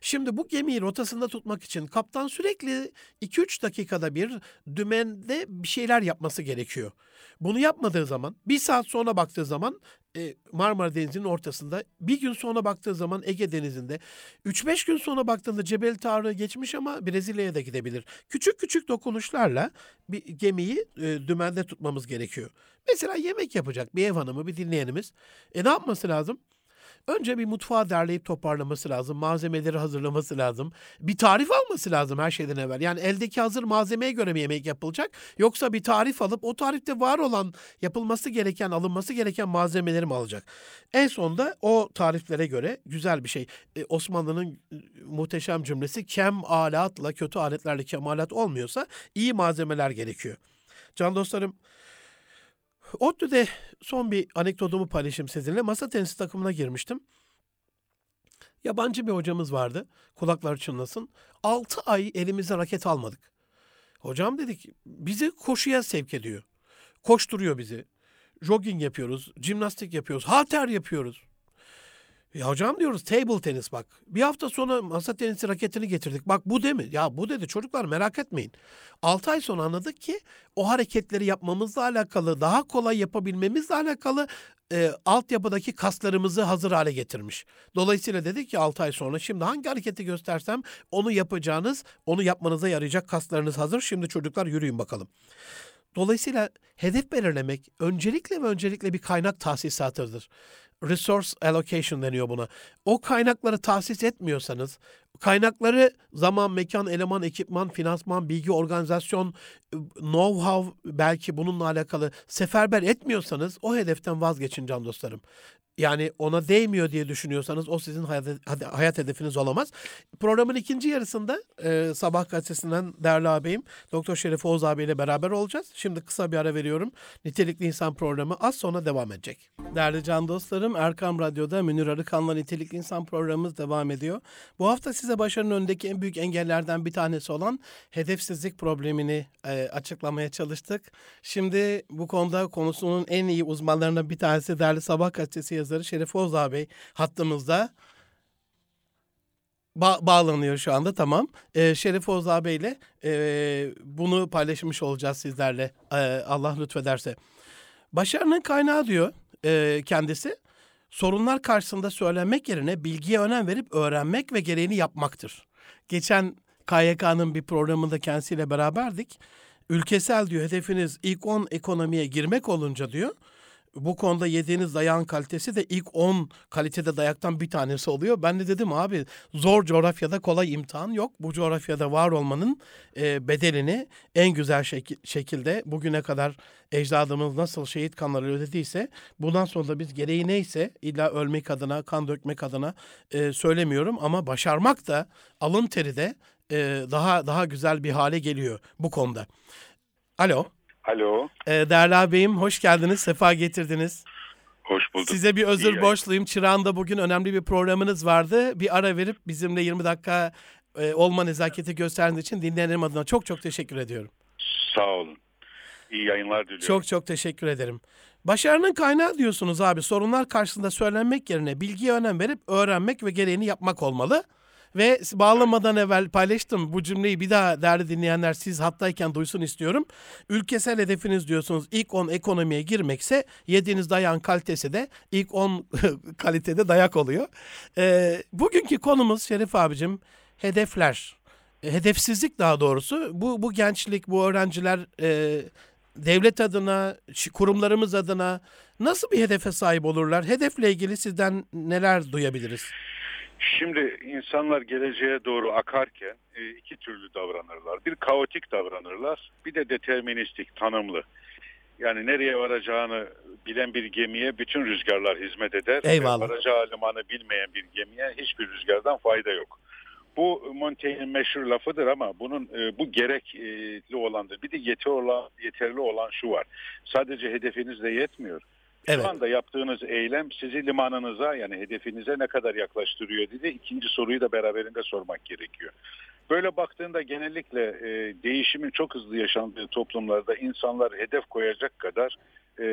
[SPEAKER 1] Şimdi bu gemiyi rotasında tutmak için kaptan sürekli 2-3 dakikada bir dümende bir şeyler yapması gerekiyor. Bunu yapmadığı zaman bir saat sonra baktığı zaman e, Marmara Denizi'nin ortasında bir gün sonra baktığı zaman Ege Denizi'nde 3-5 gün sonra baktığında Cebel Tarık'ı geçmiş ama Brezilya'ya da gidebilir. Küçük küçük dokunuşlarla bir gemiyi e, dümende tutmamız gerekiyor. Mesela yemek yapacak bir ev hanımı bir dinleyenimiz. E ne yapması lazım? Önce bir mutfağı derleyip toparlaması lazım. Malzemeleri hazırlaması lazım. Bir tarif alması lazım her şeyden evvel. Yani eldeki hazır malzemeye göre mi yemek yapılacak? Yoksa bir tarif alıp o tarifte var olan yapılması gereken, alınması gereken malzemeleri mi alacak? En sonunda o tariflere göre güzel bir şey. Ee, Osmanlı'nın e, muhteşem cümlesi kem alatla, kötü aletlerle kemalat olmuyorsa iyi malzemeler gerekiyor. Can dostlarım ODTÜ'de son bir anekdotumu paylaşayım sizinle. Masa tenisi takımına girmiştim. Yabancı bir hocamız vardı. Kulaklar çınlasın. 6 ay elimize raket almadık. Hocam dedik bizi koşuya sevk ediyor. Koşturuyor bizi. Jogging yapıyoruz, jimnastik yapıyoruz, halter yapıyoruz. Ya hocam diyoruz table tenis bak. Bir hafta sonra masa tenisi raketini getirdik. Bak bu değil mi? Ya bu dedi çocuklar merak etmeyin. 6 ay sonra anladık ki o hareketleri yapmamızla alakalı, daha kolay yapabilmemizle alakalı e, altyapıdaki kaslarımızı hazır hale getirmiş. Dolayısıyla dedik ki 6 ay sonra şimdi hangi hareketi göstersem onu yapacağınız, onu yapmanıza yarayacak kaslarınız hazır. Şimdi çocuklar yürüyün bakalım. Dolayısıyla hedef belirlemek öncelikle ve öncelikle bir kaynak tahsisatıdır resource allocation deniyor buna. O kaynakları tahsis etmiyorsanız, kaynakları zaman, mekan, eleman, ekipman, finansman, bilgi, organizasyon, know-how belki bununla alakalı seferber etmiyorsanız o hedeften vazgeçin can dostlarım. Yani ona değmiyor diye düşünüyorsanız o sizin hayat, hayat hedefiniz olamaz. Programın ikinci yarısında e, Sabah gazetesinden değerli ağabeyim Doktor Şerif Oğuz abiyle beraber olacağız. Şimdi kısa bir ara veriyorum. Nitelikli İnsan programı az sonra devam edecek. Değerli can dostlarım Erkam Radyo'da Münir Arıkan'la Nitelikli İnsan programımız devam ediyor. Bu hafta size başarının önündeki en büyük engellerden bir tanesi olan hedefsizlik problemini e, açıklamaya çalıştık. Şimdi bu konuda konusunun en iyi uzmanlarından bir tanesi değerli Sabah gazetesi yazarı Şerif Oğuz Bey hattımızda. Ba- bağlanıyor şu anda tamam. Ee, Şerif Oğuz ile e, bunu paylaşmış olacağız sizlerle ee, Allah lütfederse. Başarının kaynağı diyor e, kendisi sorunlar karşısında söylenmek yerine bilgiye önem verip öğrenmek ve gereğini yapmaktır. Geçen KYK'nın bir programında kendisiyle beraberdik. Ülkesel diyor hedefiniz ilk 10 ekonomiye girmek olunca diyor bu konuda yediğiniz dayağın kalitesi de ilk 10 kalitede dayaktan bir tanesi oluyor. Ben de dedim abi zor coğrafyada kolay imtihan yok. Bu coğrafyada var olmanın e, bedelini en güzel şek- şekilde bugüne kadar ecdadımız nasıl şehit kanları ödediyse bundan sonra da biz gereği neyse illa ölmek adına, kan dökmek adına e, söylemiyorum ama başarmak da alın teri de e, daha daha güzel bir hale geliyor bu konuda. Alo.
[SPEAKER 2] Alo.
[SPEAKER 1] Ee, değerli ağabeyim hoş geldiniz, sefa getirdiniz.
[SPEAKER 2] Hoş bulduk.
[SPEAKER 1] Size bir özür
[SPEAKER 2] İyi
[SPEAKER 1] borçluyum. Çırağan'da bugün önemli bir programınız vardı. Bir ara verip bizimle 20 dakika e, olma nezaketi gösterdiğiniz için dinleyenlerim adına çok çok teşekkür ediyorum.
[SPEAKER 2] Sağ olun. İyi yayınlar diliyorum.
[SPEAKER 1] Çok çok teşekkür ederim. Başarının kaynağı diyorsunuz abi. Sorunlar karşısında söylenmek yerine bilgiye önem verip öğrenmek ve gereğini yapmak olmalı. Ve bağlamadan evvel paylaştım bu cümleyi bir daha değerli dinleyenler siz hattayken duysun istiyorum. Ülkesel hedefiniz diyorsunuz ilk 10 ekonomiye girmekse yediğiniz dayağın kalitesi de ilk 10 kalitede dayak oluyor. Ee, bugünkü konumuz Şerif abicim hedefler. Hedefsizlik daha doğrusu. Bu, bu gençlik, bu öğrenciler e, devlet adına, kurumlarımız adına nasıl bir hedefe sahip olurlar? Hedefle ilgili sizden neler duyabiliriz?
[SPEAKER 2] Şimdi insanlar geleceğe doğru akarken e, iki türlü davranırlar. Bir kaotik davranırlar, bir de deterministik, tanımlı. Yani nereye varacağını bilen bir gemiye bütün rüzgarlar hizmet eder.
[SPEAKER 1] Eyvallah.
[SPEAKER 2] Varacağı limanı bilmeyen bir gemiye hiçbir rüzgardan fayda yok. Bu Montaigne'in meşhur lafıdır ama bunun e, bu gerekli olandır. Bir de yeterli olan, yeterli olan şu var. Sadece hedefinizle yetmiyor. Evet. Şu anda yaptığınız eylem sizi limanınıza yani hedefinize ne kadar yaklaştırıyor dedi. İkinci soruyu da beraberinde sormak gerekiyor. Böyle baktığında genellikle e, değişimin çok hızlı yaşandığı toplumlarda insanlar hedef koyacak kadar e,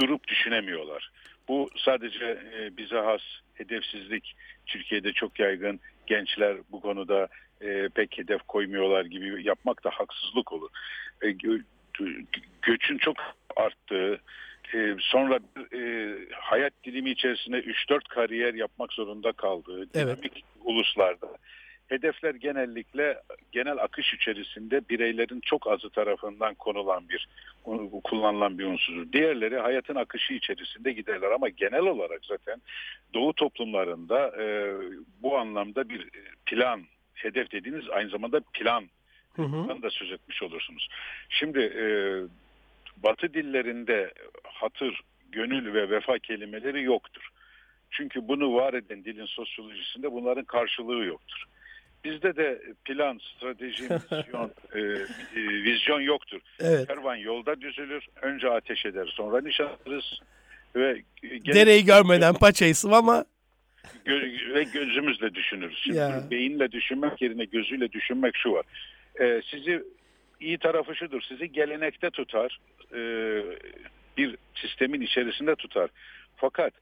[SPEAKER 2] durup düşünemiyorlar. Bu sadece e, bize has hedefsizlik Türkiye'de çok yaygın. Gençler bu konuda e, pek hedef koymuyorlar gibi yapmak da haksızlık olur. E, gö göçün çok arttığı, e, sonra e, hayat dilimi içerisinde 3-4 kariyer yapmak zorunda kaldığı evet. dinamik uluslarda hedefler genellikle genel akış içerisinde bireylerin çok azı tarafından konulan bir kullanılan bir unsurdur. Diğerleri hayatın akışı içerisinde giderler ama genel olarak zaten Doğu toplumlarında e, bu anlamda bir plan hedef dediğiniz aynı zamanda plan Hı hı. da söz etmiş olursunuz. Şimdi e, Batı dillerinde hatır, gönül ve vefa kelimeleri yoktur. Çünkü bunu var eden dilin sosyolojisinde bunların karşılığı yoktur. Bizde de plan, strateji, misyon, e, e, vizyon yoktur. Evet. Kervan yolda düzülür, önce ateş eder, sonra nişan alırız. Ve
[SPEAKER 1] Dereyi görmeden paçayı sıvama.
[SPEAKER 2] Gö ve gözümüzle düşünürüz. Şimdi ya. beyinle düşünmek yerine gözüyle düşünmek şu var. E, sizi iyi tarafı şudur, sizi gelenekte tutar, e, bir sistemin içerisinde tutar. Fakat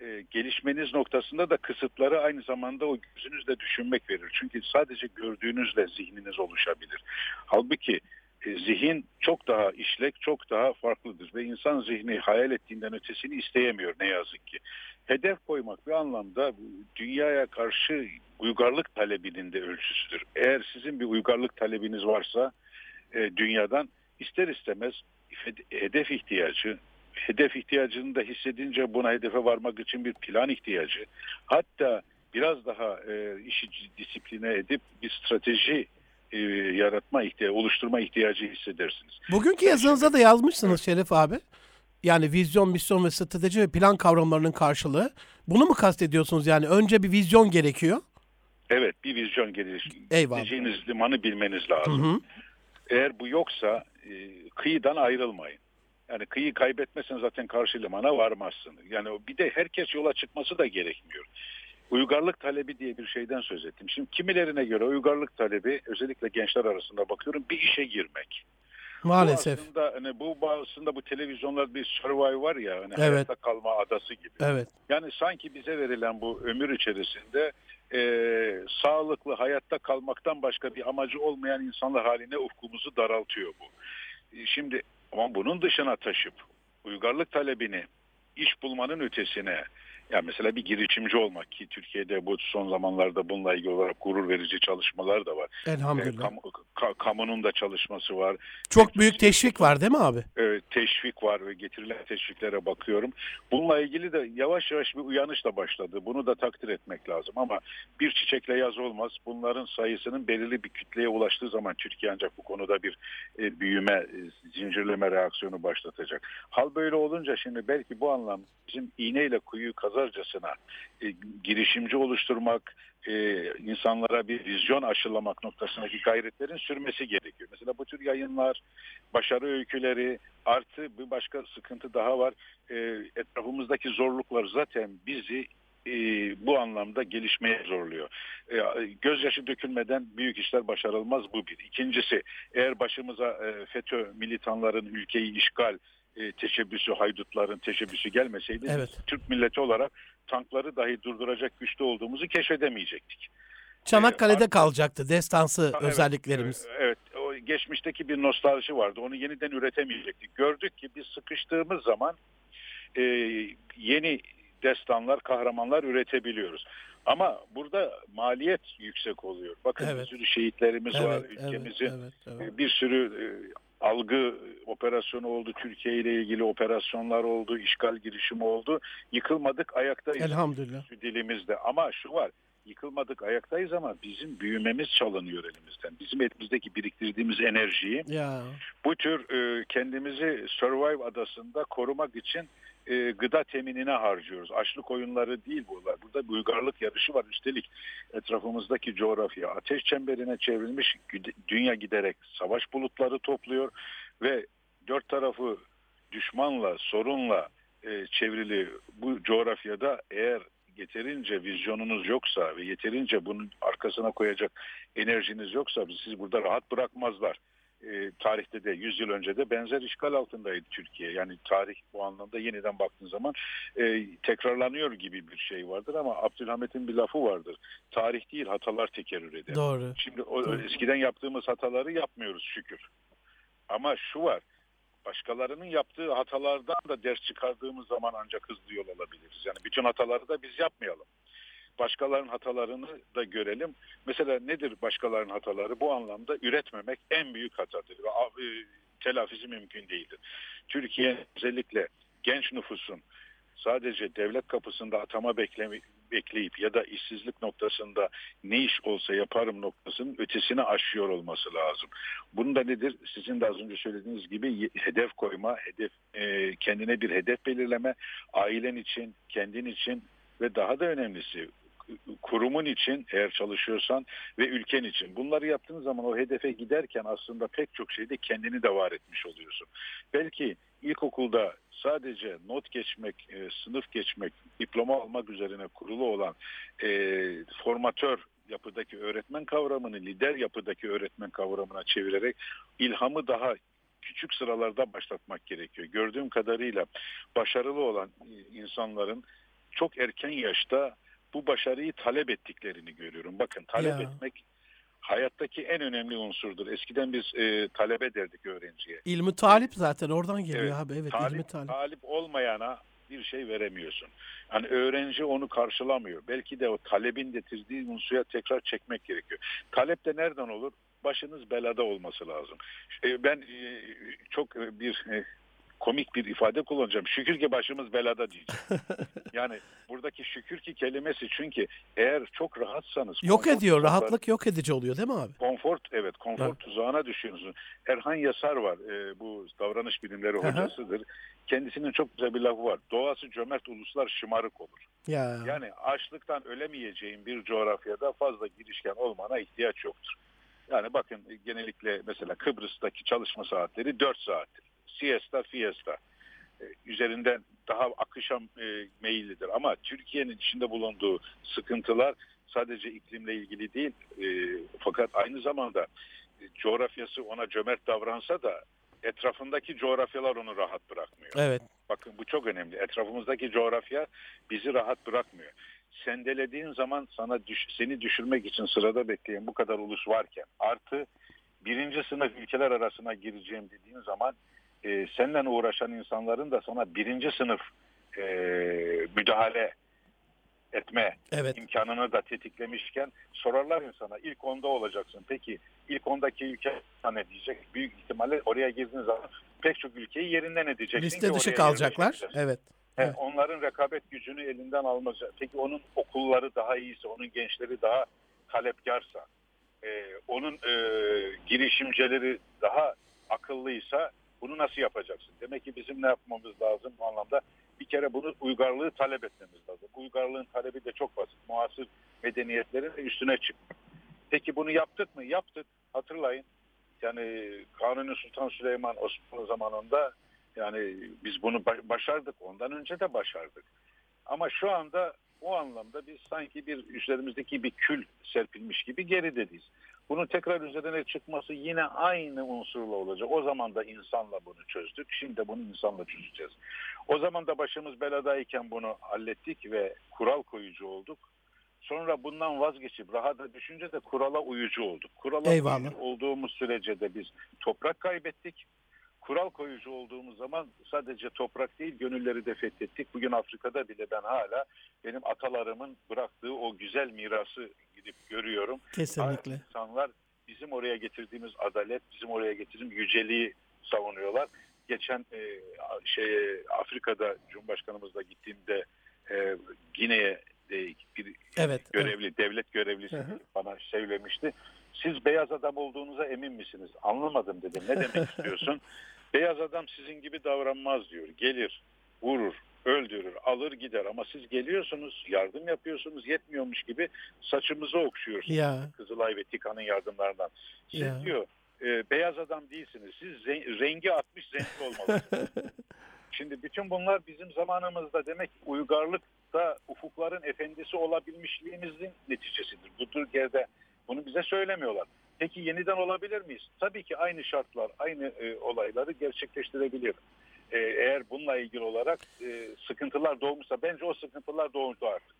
[SPEAKER 2] e, gelişmeniz noktasında da kısıtları aynı zamanda o gözünüzle düşünmek verir. Çünkü sadece gördüğünüzle zihniniz oluşabilir. Halbuki e, zihin çok daha işlek, çok daha farklıdır ve insan zihni hayal ettiğinden ötesini isteyemiyor ne yazık ki. Hedef koymak bir anlamda dünyaya karşı uygarlık talebinin de ölçüsüdür. Eğer sizin bir uygarlık talebiniz varsa e, dünyadan ister istemez hedef ihtiyacı, hedef ihtiyacını da hissedince buna hedefe varmak için bir plan ihtiyacı. Hatta biraz daha e, işi disipline edip bir strateji e, yaratma ihtiyacı, oluşturma ihtiyacı hissedersiniz.
[SPEAKER 1] Bugünkü yazınızda da yazmışsınız Şerif abi. Yani vizyon, misyon ve strateji ve plan kavramlarının karşılığı. Bunu mu kastediyorsunuz yani? Önce bir vizyon gerekiyor.
[SPEAKER 2] Evet bir vizyon gelir.
[SPEAKER 1] Eyvallah.
[SPEAKER 2] Gideceğiniz limanı bilmeniz
[SPEAKER 1] Hı
[SPEAKER 2] lazım.
[SPEAKER 1] hı.
[SPEAKER 2] Eğer bu yoksa e, kıyıdan ayrılmayın. Yani kıyı kaybetmezsen zaten karşı limana varmazsınız. Yani bir de herkes yola çıkması da gerekmiyor. Uygarlık talebi diye bir şeyden söz ettim. Şimdi kimilerine göre uygarlık talebi özellikle gençler arasında bakıyorum bir işe girmek.
[SPEAKER 1] Maalesef.
[SPEAKER 2] Bu aslında hani bu aslında bu televizyonlar bir survive var ya hani
[SPEAKER 1] Evet.
[SPEAKER 2] hayatta kalma adası gibi.
[SPEAKER 1] Evet.
[SPEAKER 2] Yani sanki bize verilen bu ömür içerisinde e, sağlıklı hayatta kalmaktan başka bir amacı olmayan insanlar haline ufkumuzu daraltıyor bu. E, Şimdi ama bunun dışına taşıp uygarlık talebini iş bulmanın ötesine ya mesela bir girişimci olmak ki Türkiye'de bu son zamanlarda bununla ilgili olarak gurur verici çalışmalar da var. E,
[SPEAKER 1] Elhamdülillah.
[SPEAKER 2] kamu- ka- kamunun da çalışması var.
[SPEAKER 1] Çok büyük teşvik var değil mi abi?
[SPEAKER 2] e, teşvik var ve getirilen teşviklere bakıyorum. Bununla ilgili de yavaş yavaş bir uyanış da başladı. Bunu da takdir etmek lazım ama bir çiçekle yaz olmaz. Bunların sayısının belirli bir kütleye ulaştığı zaman Türkiye ancak bu konuda bir e, büyüme, e, zincirleme reaksiyonu başlatacak. Hal böyle olunca şimdi belki bu anlam bizim iğneyle kuyuyu kazarcasına e, girişimci oluşturmak, e, insanlara bir vizyon aşılamak noktasındaki gayretlerin sürmesi gerekiyor. Mesela bu tür yayınlar, başarı öyküleri artı bir başka sıkıntı daha var. E, etrafımızdaki zorluklar zaten bizi e, bu anlamda gelişmeye zorluyor. E, gözyaşı dökülmeden büyük işler başarılmaz bu bir. İkincisi eğer başımıza e, FETÖ militanların ülkeyi işgal e, teşebbüsü, haydutların teşebbüsü gelmeseydi
[SPEAKER 1] Evet.
[SPEAKER 2] Türk milleti olarak tankları dahi durduracak güçte olduğumuzu keşfedemeyecektik.
[SPEAKER 1] Çanakkale'de
[SPEAKER 2] Ee,
[SPEAKER 1] kalacaktı destansı
[SPEAKER 2] Evet,
[SPEAKER 1] özelliklerimiz.
[SPEAKER 2] e, Evet, o geçmişteki bir nostalji vardı. Onu yeniden üretemeyecektik. Gördük ki biz sıkıştığımız zaman e, yeni destanlar, kahramanlar üretebiliyoruz. Ama burada maliyet yüksek oluyor. Bakın
[SPEAKER 1] Evet.
[SPEAKER 2] bir sürü şehitlerimiz var.
[SPEAKER 1] Evet, evet,
[SPEAKER 2] Ülkemizin
[SPEAKER 1] evet, evet.
[SPEAKER 2] e, bir sürü e, algı operasyonu oldu. Türkiye ile ilgili operasyonlar oldu. işgal girişimi oldu. Yıkılmadık ayaktayız
[SPEAKER 1] Elhamdülillah.
[SPEAKER 2] dilimizde. Ama şu var. Yıkılmadık ayaktayız ama bizim büyümemiz çalınıyor elimizden. Bizim elimizdeki biriktirdiğimiz enerjiyi
[SPEAKER 1] Ya
[SPEAKER 2] bu tür e, kendimizi Survive adasında korumak için e, gıda teminine harcıyoruz. Açlık oyunları değil bunlar. Burada uygarlık yarışı var. Üstelik etrafımızdaki coğrafya ateş çemberine çevrilmiş. Dünya giderek savaş bulutları topluyor ve dört tarafı düşmanla, sorunla e, çevrili bu coğrafyada eğer yeterince vizyonunuz yoksa ve yeterince bunun arkasına koyacak enerjiniz yoksa sizi burada rahat bırakmazlar e, tarihte de 100 yıl önce de benzer işgal altındaydı Türkiye. Yani tarih bu anlamda yeniden baktığın zaman e, tekrarlanıyor gibi bir şey vardır ama Abdülhamit'in bir lafı vardır. Tarih değil hatalar tekerrür eder.
[SPEAKER 1] doğru.
[SPEAKER 2] Şimdi o
[SPEAKER 1] Doğru.
[SPEAKER 2] eskiden yaptığımız hataları yapmıyoruz şükür. Ama şu var. Başkalarının yaptığı hatalardan da ders çıkardığımız zaman ancak hızlı yol alabiliriz. Yani bütün hataları da biz yapmayalım. Başkalarının hatalarını da görelim. Mesela nedir başkalarının hataları? Bu anlamda üretmemek en büyük hatadır. Ve e, telafisi mümkün değildir. Türkiye özellikle genç nüfusun sadece devlet kapısında atama beklemi, bekleyip ya da işsizlik noktasında ne iş olsa yaparım noktasının ötesine aşıyor olması lazım. Bunun da nedir? Sizin de az önce söylediğiniz gibi hedef koyma, hedef e, kendine bir hedef belirleme, ailen için, kendin için ve daha da önemlisi kurumun için eğer çalışıyorsan ve ülken için. Bunları yaptığın zaman o hedefe giderken aslında pek çok şeyde kendini de var etmiş oluyorsun. Belki ilkokulda sadece not geçmek, e, sınıf geçmek, diploma almak üzerine kurulu olan e, formatör yapıdaki öğretmen kavramını lider yapıdaki öğretmen kavramına çevirerek ilhamı daha küçük sıralarda başlatmak gerekiyor. Gördüğüm kadarıyla başarılı olan e, insanların çok erken yaşta bu başarıyı talep ettiklerini görüyorum. Bakın talep
[SPEAKER 1] Ya.
[SPEAKER 2] etmek hayattaki en önemli unsurdur. Eskiden biz e, talebe derdik öğrenciye.
[SPEAKER 1] İlmi talip zaten oradan geliyor
[SPEAKER 2] Evet,
[SPEAKER 1] abi. Evet
[SPEAKER 2] talip,
[SPEAKER 1] ilmi talip.
[SPEAKER 2] talip olmayana bir şey veremiyorsun. Yani öğrenci onu karşılamıyor. Belki de o talebin getirdiği unsuya tekrar çekmek gerekiyor. Talep de nereden olur? Başınız belada olması lazım. E, Ben e, çok e, bir komik bir ifade kullanacağım. Şükür ki başımız belada diyeceğim. yani buradaki şükür ki kelimesi çünkü eğer çok rahatsanız
[SPEAKER 1] Yok ediyor.
[SPEAKER 2] tuzakları-
[SPEAKER 1] Rahatlık yok edici oluyor değil mi abi?
[SPEAKER 2] Konfor evet konfor
[SPEAKER 1] Evet.
[SPEAKER 2] tuzağına düşüyorsunuz. Erhan Yasar var. e, bu davranış bilimleri hocasıdır. Kendisinin çok güzel bir lafı var. Doğası cömert uluslar şımarık olur.
[SPEAKER 1] Ya.
[SPEAKER 2] Yani açlıktan ölemeyeceğin bir coğrafyada fazla girişken olmana ihtiyaç yoktur. Yani bakın genellikle mesela Kıbrıs'taki çalışma saatleri 4 saattir. Siesta, fiesta. E, Üzerinden daha akışa e, meyillidir. Ama Türkiye'nin içinde bulunduğu sıkıntılar sadece iklimle ilgili değil. e, fakat aynı zamanda e, coğrafyası ona cömert davransa da etrafındaki coğrafyalar onu rahat bırakmıyor.
[SPEAKER 1] Evet.
[SPEAKER 2] Bakın bu çok önemli. Etrafımızdaki coğrafya bizi rahat bırakmıyor. Sendelediğin zaman sana düş, seni düşürmek için sırada bekleyen bu kadar ulus varken artı birinci sınıf ülkeler arasına gireceğim dediğin zaman e, seninle uğraşan insanların da sana birinci sınıf e, müdahale etme
[SPEAKER 1] Evet.
[SPEAKER 2] imkanını da tetiklemişken sorarlar insana ilk onda olacaksın. Peki ilk ondaki ülke ne diyecek? Büyük ihtimalle oraya girdiğin zaman pek çok ülkeyi yerinden edeceksin.
[SPEAKER 1] Liste dışı kalacaklar. Evet.
[SPEAKER 2] He,
[SPEAKER 1] Evet.
[SPEAKER 2] Onların rekabet gücünü elinden almaz. Peki onun okulları daha iyiyse, onun gençleri daha talepkarsa, e, onun e, girişimcileri daha akıllıysa bunu nasıl yapacaksın? Demek ki bizim ne yapmamız lazım bu anlamda? Bir kere bunu uygarlığı talep etmemiz lazım. Uygarlığın talebi de çok basit. Muasır medeniyetlerin de üstüne çık. Peki bunu yaptık mı? Yaptık. Hatırlayın. Yani Kanuni Sultan Süleyman Osmanlı zamanında yani biz bunu ba- başardık. Ondan önce de başardık. Ama şu anda o anlamda biz sanki bir üzerimizdeki bir kül serpilmiş gibi gerideyiz. Bunun tekrar üzerine çıkması yine aynı unsurla olacak. O zaman da insanla bunu çözdük. Şimdi de bunu insanla çözeceğiz. O zaman da başımız beladayken bunu hallettik ve kural koyucu olduk. Sonra bundan vazgeçip rahata düşünce de kurala uyucu olduk. Kurala
[SPEAKER 1] Eyvallah.
[SPEAKER 2] uyucu olduğumuz sürece de biz toprak kaybettik. Kural koyucu olduğumuz zaman sadece toprak değil gönülleri de fethettik. Bugün Afrika'da bile ben hala benim atalarımın bıraktığı o güzel mirası gidip görüyorum.
[SPEAKER 1] Kesinlikle.
[SPEAKER 2] İnsanlar bizim oraya getirdiğimiz adalet, bizim oraya getirdiğimiz yüceliği savunuyorlar. Geçen e, şey Afrika'da Cumhurbaşkanımızla gittiğimde e, Gine'ye bir
[SPEAKER 1] Evet. evet.
[SPEAKER 2] görevli, devlet görevlisi
[SPEAKER 1] Hı hı.
[SPEAKER 2] bana söylemişti. Siz beyaz adam olduğunuza emin misiniz? Anlamadım dedim. Ne demek istiyorsun? beyaz adam sizin gibi davranmaz diyor. Gelir, vurur, öldürür, alır gider. Ama siz geliyorsunuz, yardım yapıyorsunuz, yetmiyormuş gibi saçımızı okşuyorsunuz.
[SPEAKER 1] Ya.
[SPEAKER 2] Kızılay ve TİKA'nın yardımlarından. Siz
[SPEAKER 1] Ya.
[SPEAKER 2] diyor e, beyaz adam değilsiniz. Siz rengi atmış renkli olmalısınız. Şimdi bütün bunlar bizim zamanımızda demek uygarlıkta ufukların efendisi olabilmişliğimizin neticesidir. Bu Türkiye'de bunu bize söylemiyorlar. Peki yeniden olabilir miyiz? Tabii ki aynı şartlar, aynı e, olayları gerçekleştirebilir. E, eğer bununla ilgili olarak e, sıkıntılar doğmuşsa bence o sıkıntılar doğdu artık.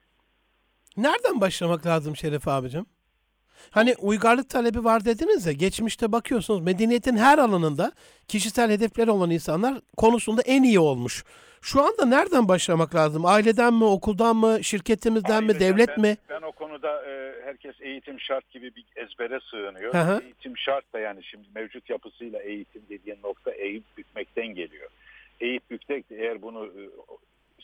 [SPEAKER 1] Nereden başlamak lazım Şeref abicim? Hani uygarlık talebi var dediniz ya geçmişte bakıyorsunuz medeniyetin her alanında kişisel hedefleri olan insanlar konusunda en iyi olmuş. Şu anda nereden başlamak lazım? Aileden mi, okuldan mı, şirketimizden mi,
[SPEAKER 2] Aileden
[SPEAKER 1] devlet
[SPEAKER 2] ben,
[SPEAKER 1] mi?
[SPEAKER 2] Ben o konuda e, herkes eğitim şart gibi bir ezbere sığınıyor.
[SPEAKER 1] Hı hı.
[SPEAKER 2] Eğitim şart da yani şimdi mevcut yapısıyla eğitim dediğin nokta eğip bükmekten geliyor. Eğip bükmek de eğer bunu e,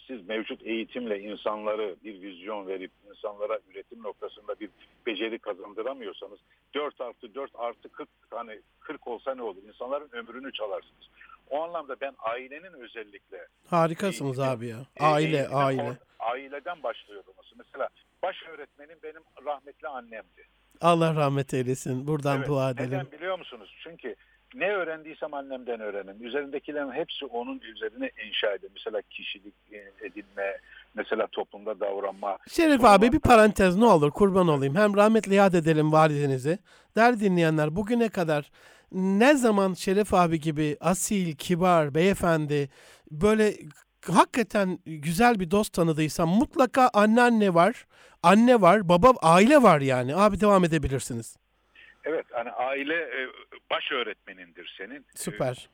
[SPEAKER 2] siz mevcut eğitimle insanları bir vizyon verip insanlara üretim noktasında bir beceri kazandıramıyorsanız 4 artı 4 artı 40 hani 40 olsa ne olur? İnsanların ömrünü çalarsınız. O anlamda ben ailenin özellikle
[SPEAKER 1] Harikasınız
[SPEAKER 2] Eğitim-
[SPEAKER 1] abi ya.
[SPEAKER 2] e,
[SPEAKER 1] Aile, aile.
[SPEAKER 2] aileden başlıyor olması. Mesela baş öğretmenim benim rahmetli annemdi.
[SPEAKER 1] Allah rahmet eylesin. Buradan
[SPEAKER 2] Evet,
[SPEAKER 1] dua edelim.
[SPEAKER 2] Neden biliyor musunuz? Çünkü ne öğrendiysem annemden öğrenim. Üzerindekilerin hepsi onun üzerine inşa ediyor. Mesela kişilik e, edinme, mesela toplumda davranma.
[SPEAKER 1] Şerif abi bir parantez ne olur kurban olayım. Hem rahmetli yad edelim validenizi. Der dinleyenler bugüne kadar ne zaman Şerif abi gibi asil, kibar, beyefendi böyle hakikaten güzel bir dost tanıdıysam mutlaka anneanne var, anne var, baba, aile var yani. Abi devam edebilirsiniz.
[SPEAKER 2] Evet, hani aile e, baş öğretmenindir senin.
[SPEAKER 1] Süper.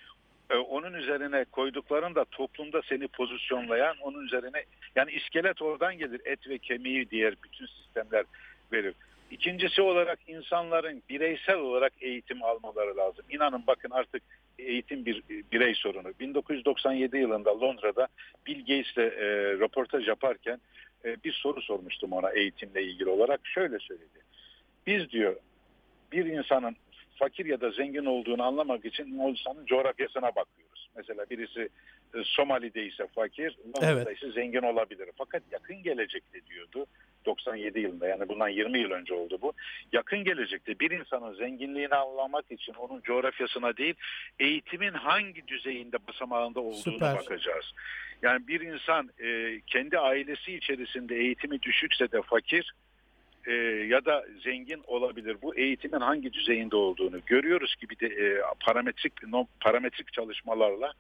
[SPEAKER 2] E, onun üzerine koydukların da toplumda seni pozisyonlayan, onun üzerine yani iskelet oradan gelir. Et ve kemiği diğer bütün sistemler verir. İkincisi olarak insanların bireysel olarak eğitim almaları lazım. İnanın bakın artık eğitim bir birey sorunu. 1997 yılında Londra'da Bill Gates'le e, röportaj yaparken e, bir soru sormuştum ona eğitimle ilgili olarak. Şöyle söyledi. Biz diyor bir insanın fakir ya da zengin olduğunu anlamak için o insanın coğrafyasına bakıyoruz. Mesela birisi e, Somali'de ise fakir, Londra'da ise zengin olabilir. Fakat yakın gelecekte diyordu 97 yılında yani bundan 20 yıl önce oldu bu. Yakın gelecekte bir insanın zenginliğini anlamak için onun coğrafyasına değil eğitimin hangi düzeyinde basamağında olduğunu
[SPEAKER 1] Süper.
[SPEAKER 2] bakacağız. Yani bir insan e, kendi ailesi içerisinde eğitimi düşükse de fakir e, ya da zengin olabilir. Bu eğitimin hangi düzeyinde olduğunu görüyoruz ki bir de e, parametrik no, parametrik çalışmalarla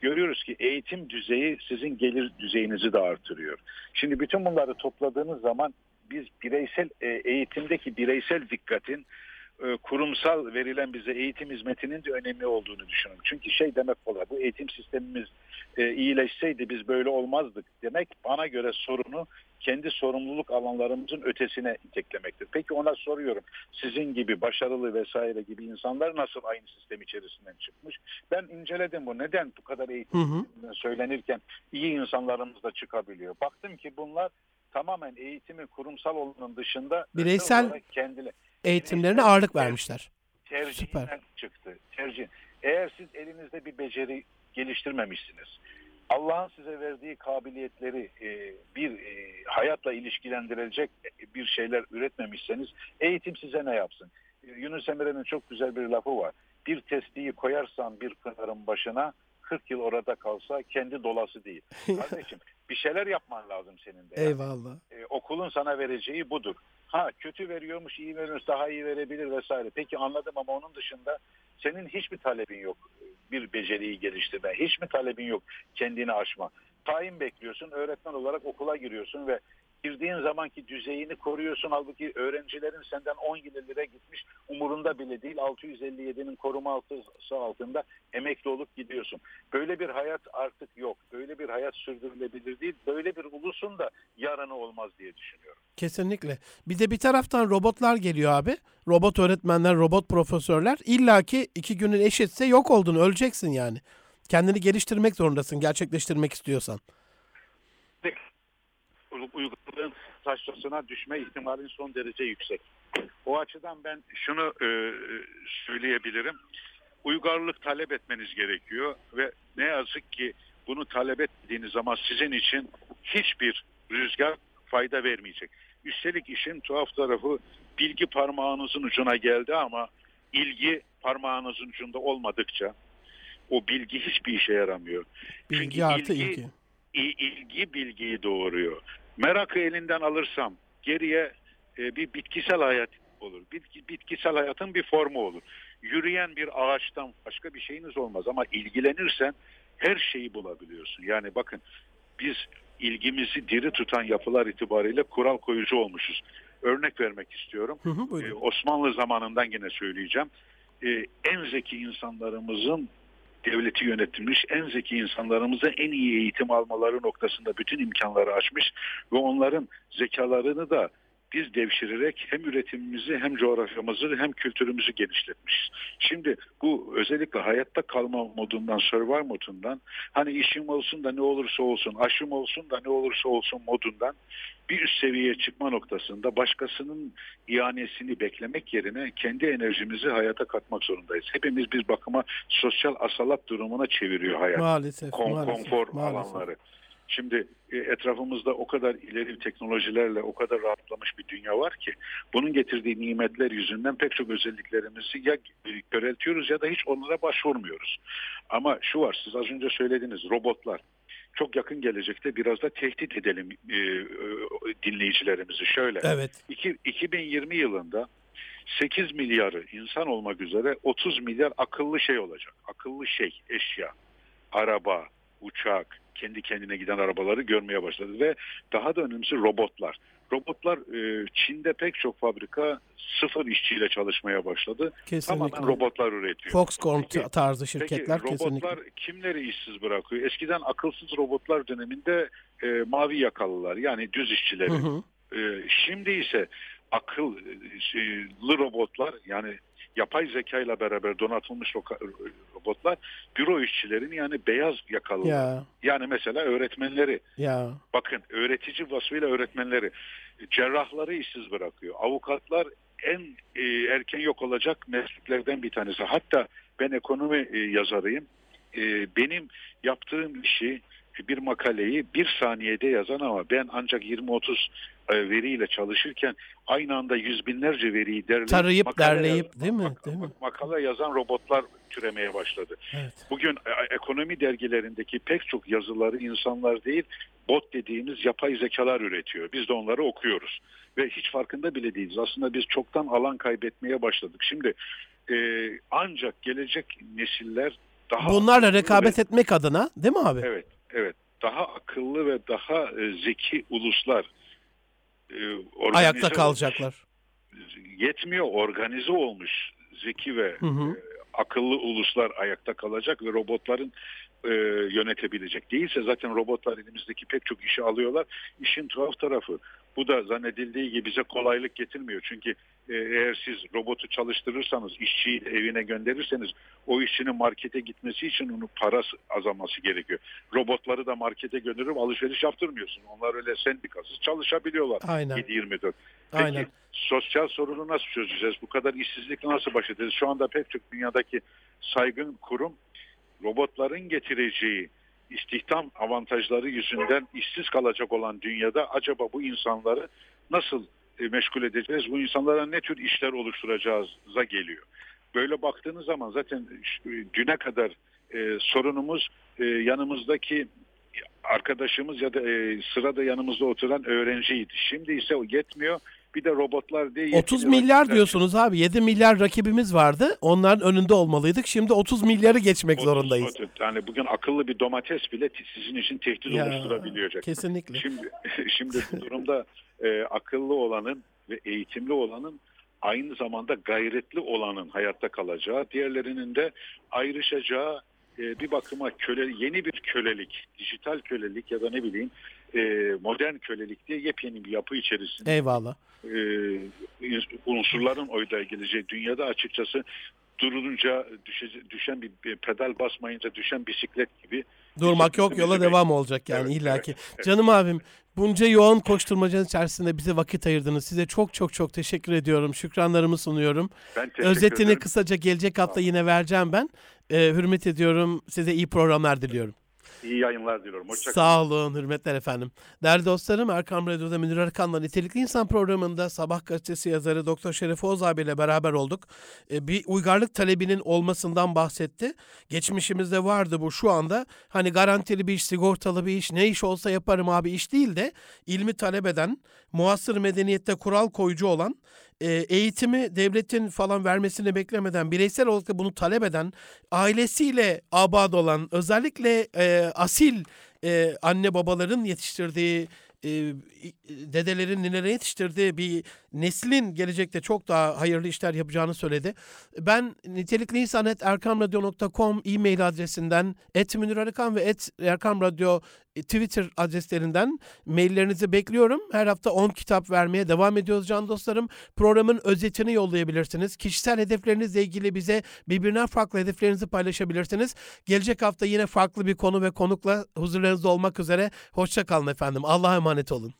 [SPEAKER 2] görüyoruz ki eğitim düzeyi sizin gelir düzeyinizi de artırıyor. Şimdi bütün bunları topladığınız zaman biz bireysel e, eğitimdeki bireysel dikkatin kurumsal verilen bize eğitim hizmetinin de önemli olduğunu düşünüyorum. Çünkü şey demek kolay bu eğitim sistemimiz e, iyileşseydi biz böyle olmazdık demek bana göre sorunu kendi sorumluluk alanlarımızın ötesine iteklemektir. Peki ona soruyorum sizin gibi başarılı vesaire gibi insanlar nasıl aynı sistem içerisinden çıkmış? Ben inceledim bu. Neden bu kadar eğitim
[SPEAKER 1] Hı hı.
[SPEAKER 2] söylenirken iyi insanlarımız da çıkabiliyor? Baktım ki bunlar tamamen eğitimin kurumsal olanın dışında
[SPEAKER 1] Bireysel
[SPEAKER 2] kendileri
[SPEAKER 1] Eğitimlerine ağırlık vermişler. Süper.
[SPEAKER 2] çıktı. Tercih. Eğer siz elinizde bir beceri geliştirmemişsiniz. Allah'ın size verdiği kabiliyetleri e, bir e, hayatla ilişkilendirecek bir şeyler üretmemişseniz eğitim size ne yapsın? E, Yunus Emre'nin çok güzel bir lafı var. Bir testiyi koyarsan bir pınarın başına 40 yıl orada kalsa kendi dolası değil. Kardeşim bir şeyler yapman lazım senin de.
[SPEAKER 1] Eyvallah.
[SPEAKER 2] e, okulun sana vereceği budur. Ha kötü veriyormuş, iyi veriyormuş, daha iyi verebilir vesaire. Peki anladım ama onun dışında senin hiçbir talebin yok bir beceriyi geliştirme. Hiç mi talebin yok kendini aşma? Tayin bekliyorsun, öğretmen olarak okula giriyorsun ve girdiğin zamanki düzeyini koruyorsun. Halbuki öğrencilerin senden 10 yıl ileri gitmiş umurunda bile değil. 657'nin koruma altısı altında emekli olup gidiyorsun. Böyle bir hayat artık yok. Böyle bir hayat sürdürülebilir değil. Böyle bir ulusun da yarını olmaz diye düşünüyorum.
[SPEAKER 1] Kesinlikle. Bir de bir taraftan robotlar geliyor abi. Robot öğretmenler, robot profesörler. İlla ki iki günün eşitse yok oldun, öleceksin yani. Kendini geliştirmek zorundasın, gerçekleştirmek istiyorsan.
[SPEAKER 2] uyguladığın taşrasına düşme ihtimalin son derece yüksek. O açıdan ben şunu e, söyleyebilirim. Uygarlık talep etmeniz gerekiyor ve ne yazık ki bunu talep ettiğiniz zaman sizin için hiçbir rüzgar fayda vermeyecek. Üstelik işin tuhaf tarafı bilgi parmağınızın ucuna geldi ama ilgi parmağınızın ucunda olmadıkça o bilgi hiçbir işe yaramıyor.
[SPEAKER 1] Bilgi
[SPEAKER 2] Çünkü
[SPEAKER 1] artı
[SPEAKER 2] ilgi-
[SPEAKER 1] ilgi.
[SPEAKER 2] İlgi bilgiyi doğuruyor. Merakı elinden alırsam geriye e, bir bitkisel hayat olur. Bitki, bitkisel hayatın bir formu olur. Yürüyen bir ağaçtan başka bir şeyiniz olmaz ama ilgilenirsen her şeyi bulabiliyorsun. Yani bakın biz ilgimizi diri tutan yapılar itibariyle kural koyucu olmuşuz. Örnek vermek istiyorum.
[SPEAKER 1] Hı hı,
[SPEAKER 2] Ee. Osmanlı zamanından yine söyleyeceğim. Ee, en zeki insanlarımızın devleti yönetilmiş, en zeki insanlarımıza en iyi eğitim almaları noktasında bütün imkanları açmış ve onların zekalarını da biz devşirerek hem üretimimizi hem coğrafyamızı hem kültürümüzü genişletmişiz. Şimdi bu özellikle hayatta kalma modundan, survival modundan hani işim olsun da ne olursa olsun, aşım olsun da ne olursa olsun modundan bir üst seviyeye çıkma noktasında başkasının ihanesini beklemek yerine kendi enerjimizi hayata katmak zorundayız. Hepimiz bir bakıma sosyal asalat durumuna çeviriyor hayat.
[SPEAKER 1] Maalesef,
[SPEAKER 2] Kon-
[SPEAKER 1] maalesef,
[SPEAKER 2] konfor
[SPEAKER 1] maalesef.
[SPEAKER 2] alanları. Şimdi e, etrafımızda o kadar ileri teknolojilerle o kadar rahatlamış bir dünya var ki bunun getirdiği nimetler yüzünden pek çok özelliklerimizi ya e, köreltiyoruz ya da hiç onlara başvurmuyoruz. Ama şu var siz az önce söylediniz robotlar. Çok yakın gelecekte biraz da tehdit edelim e, e, dinleyicilerimizi. Şöyle
[SPEAKER 1] Evet.
[SPEAKER 2] İki- 2020 yılında 8 milyarı insan olmak üzere 30 milyar akıllı şey olacak. Akıllı şey, eşya, araba, uçak, kendi kendine giden arabaları görmeye başladı ve daha da önemlisi robotlar. Robotlar e, Çin'de pek çok fabrika sıfır işçiyle çalışmaya başladı.
[SPEAKER 1] Kesinlikle.
[SPEAKER 2] Tamamen robotlar üretiyor.
[SPEAKER 1] Foxconn
[SPEAKER 2] Peki-
[SPEAKER 1] tarzı
[SPEAKER 2] Peki
[SPEAKER 1] şirketler
[SPEAKER 2] robotlar
[SPEAKER 1] kesinlikle.
[SPEAKER 2] kimleri işsiz bırakıyor? Eskiden akılsız robotlar döneminde e, mavi yakalılar yani düz işçileri
[SPEAKER 1] Hı hı.
[SPEAKER 2] ee, Şimdi ise akıllı robotlar yani yapay zeka ile beraber donatılmış robotlar büro işçilerini yani beyaz yakalılar.
[SPEAKER 1] Ya
[SPEAKER 2] Yani mesela öğretmenleri
[SPEAKER 1] ya
[SPEAKER 2] bakın öğretici vasfıyla öğretmenleri cerrahları işsiz bırakıyor. Avukatlar en e, erken yok olacak mesleklerden bir tanesi. Hatta ben ekonomi e, yazarıyım. E, benim yaptığım işi bir makaleyi bir saniyede yazan ama ben ancak 20-30 e, veriyle çalışırken aynı anda yüz binlerce veriyi derleyip
[SPEAKER 1] Tarayıp,
[SPEAKER 2] makale
[SPEAKER 1] derleyip, değil mi?
[SPEAKER 2] mak-
[SPEAKER 1] Değil mi?
[SPEAKER 2] makale yazan robotlar türemeye başladı.
[SPEAKER 1] evet.
[SPEAKER 2] Bugün e, ekonomi dergilerindeki pek çok yazıları insanlar değil, bot dediğimiz yapay zekalar üretiyor. Biz de onları okuyoruz. Ve hiç farkında bile değiliz. Aslında biz çoktan alan kaybetmeye başladık. Şimdi e, ancak gelecek nesiller daha...
[SPEAKER 1] Bunlarla rekabet
[SPEAKER 2] ve-
[SPEAKER 1] etmek adına değil mi abi?
[SPEAKER 2] Evet, evet. Daha akıllı ve daha e, zeki uluslar e, organize
[SPEAKER 1] Ayakta kalacaklar.
[SPEAKER 2] Yetmiyor, organize olmuş zeki ve
[SPEAKER 1] Hı hı.
[SPEAKER 2] e, akıllı uluslar ayakta kalacak ve robotların e, yönetebilecek. Değilse zaten robotlar elimizdeki pek çok işi alıyorlar. İşin tuhaf tarafı bu da zannedildiği gibi bize kolaylık getirmiyor. Çünkü e, eğer siz robotu çalıştırırsanız, işçiyi evine gönderirseniz o işçinin markete gitmesi için onun parası azaması gerekiyor. Robotları da markete gönderip alışveriş yaptırmıyorsun. Onlar öyle sendikasız çalışabiliyorlar.
[SPEAKER 1] Aynen.
[SPEAKER 2] 7-24. Peki
[SPEAKER 1] Aynen.
[SPEAKER 2] sosyal sorunu nasıl çözeceğiz? Bu kadar işsizlikle nasıl baş edeceğiz? Şu anda pek çok dünyadaki saygın kurum robotların getireceği istihdam avantajları yüzünden işsiz kalacak olan dünyada acaba bu insanları nasıl e, meşgul edeceğiz? Bu insanlara ne tür işler oluşturacağıza geliyor. Böyle baktığınız zaman zaten e, düne kadar e, sorunumuz yanımızdaki arkadaşımız ya da e, sırada yanımızda oturan öğrenciydi. Şimdi ise o yetmiyor. Bir de robotlar diye
[SPEAKER 1] 30
[SPEAKER 2] yetmiyor.
[SPEAKER 1] milyar diyorsunuz abi. 7 milyar rakibimiz vardı. Onların önünde olmalıydık. Şimdi 30 milyarı geçmek zorundayız.
[SPEAKER 2] Yani bugün akıllı bir domates bile sizin için tehdit
[SPEAKER 1] Ya,
[SPEAKER 2] oluşturabilecek.
[SPEAKER 1] kesinlikle.
[SPEAKER 2] Şimdi şimdi bu durumda e, akıllı olanın ve eğitimli olanın aynı zamanda gayretli olanın hayatta kalacağı, diğerlerinin de ayrışacağı e, bir bakıma köle yeni bir kölelik, dijital kölelik ya da ne bileyim e, modern kölelik diye yepyeni bir yapı içerisinde
[SPEAKER 1] Eyvallah.
[SPEAKER 2] e, unsurların oyda geleceği dünyada açıkçası durulunca düşece, düşen bir, pedal basmayınca düşen bisiklet gibi
[SPEAKER 1] Durmak yok yola devam olacak yani
[SPEAKER 2] Evet,
[SPEAKER 1] illaki.
[SPEAKER 2] evet, evet.
[SPEAKER 1] Canım abim bunca yoğun koşturmacanın içerisinde bize vakit ayırdınız. Size çok çok çok teşekkür ediyorum. Şükranlarımı sunuyorum.
[SPEAKER 2] ben teşekkür
[SPEAKER 1] Özetini
[SPEAKER 2] ederim.
[SPEAKER 1] kısaca gelecek hafta yine vereceğim ben. Ee, hürmet ediyorum. Size iyi programlar diliyorum.
[SPEAKER 2] İyi yayınlar diliyorum. Hoşça kalın.
[SPEAKER 1] Sağ olun, hürmetler efendim. Değerli dostlarım, Erkam Radyo'da Münir Arkan'la Nitelikli İnsan programında Sabah gazetesi yazarı Doktor Şeref Oğuz abiyle beraber olduk. Ee, bir uygarlık talebinin olmasından bahsetti. Geçmişimizde vardı bu şu anda. Hani garantili bir iş, sigortalı bir iş, ne iş olsa yaparım abi iş değil de ilmi talep eden, muasır medeniyette kural koyucu olan, e, eğitimi devletin falan vermesini beklemeden, bireysel olarak da bunu talep eden, ailesiyle abad olan, özellikle e, asil e, anne babaların yetiştirdiği, e, dedelerin, ninelerin yetiştirdiği bir neslin gelecekte çok daha hayırlı işler yapacağını söyledi. Ben nitelikli insanet erkamradyo.com e-mail adresinden et Münir Arıkan ve et Erkam Radyo Twitter adreslerinden maillerinizi bekliyorum. Her hafta 10 kitap vermeye devam ediyoruz can dostlarım. Programın özetini yollayabilirsiniz. Kişisel hedeflerinizle ilgili bize birbirinden farklı hedeflerinizi paylaşabilirsiniz. Gelecek hafta yine farklı bir konu ve konukla huzurlarınızda olmak üzere. Hoşça kalın efendim. Allah'a emanet olun.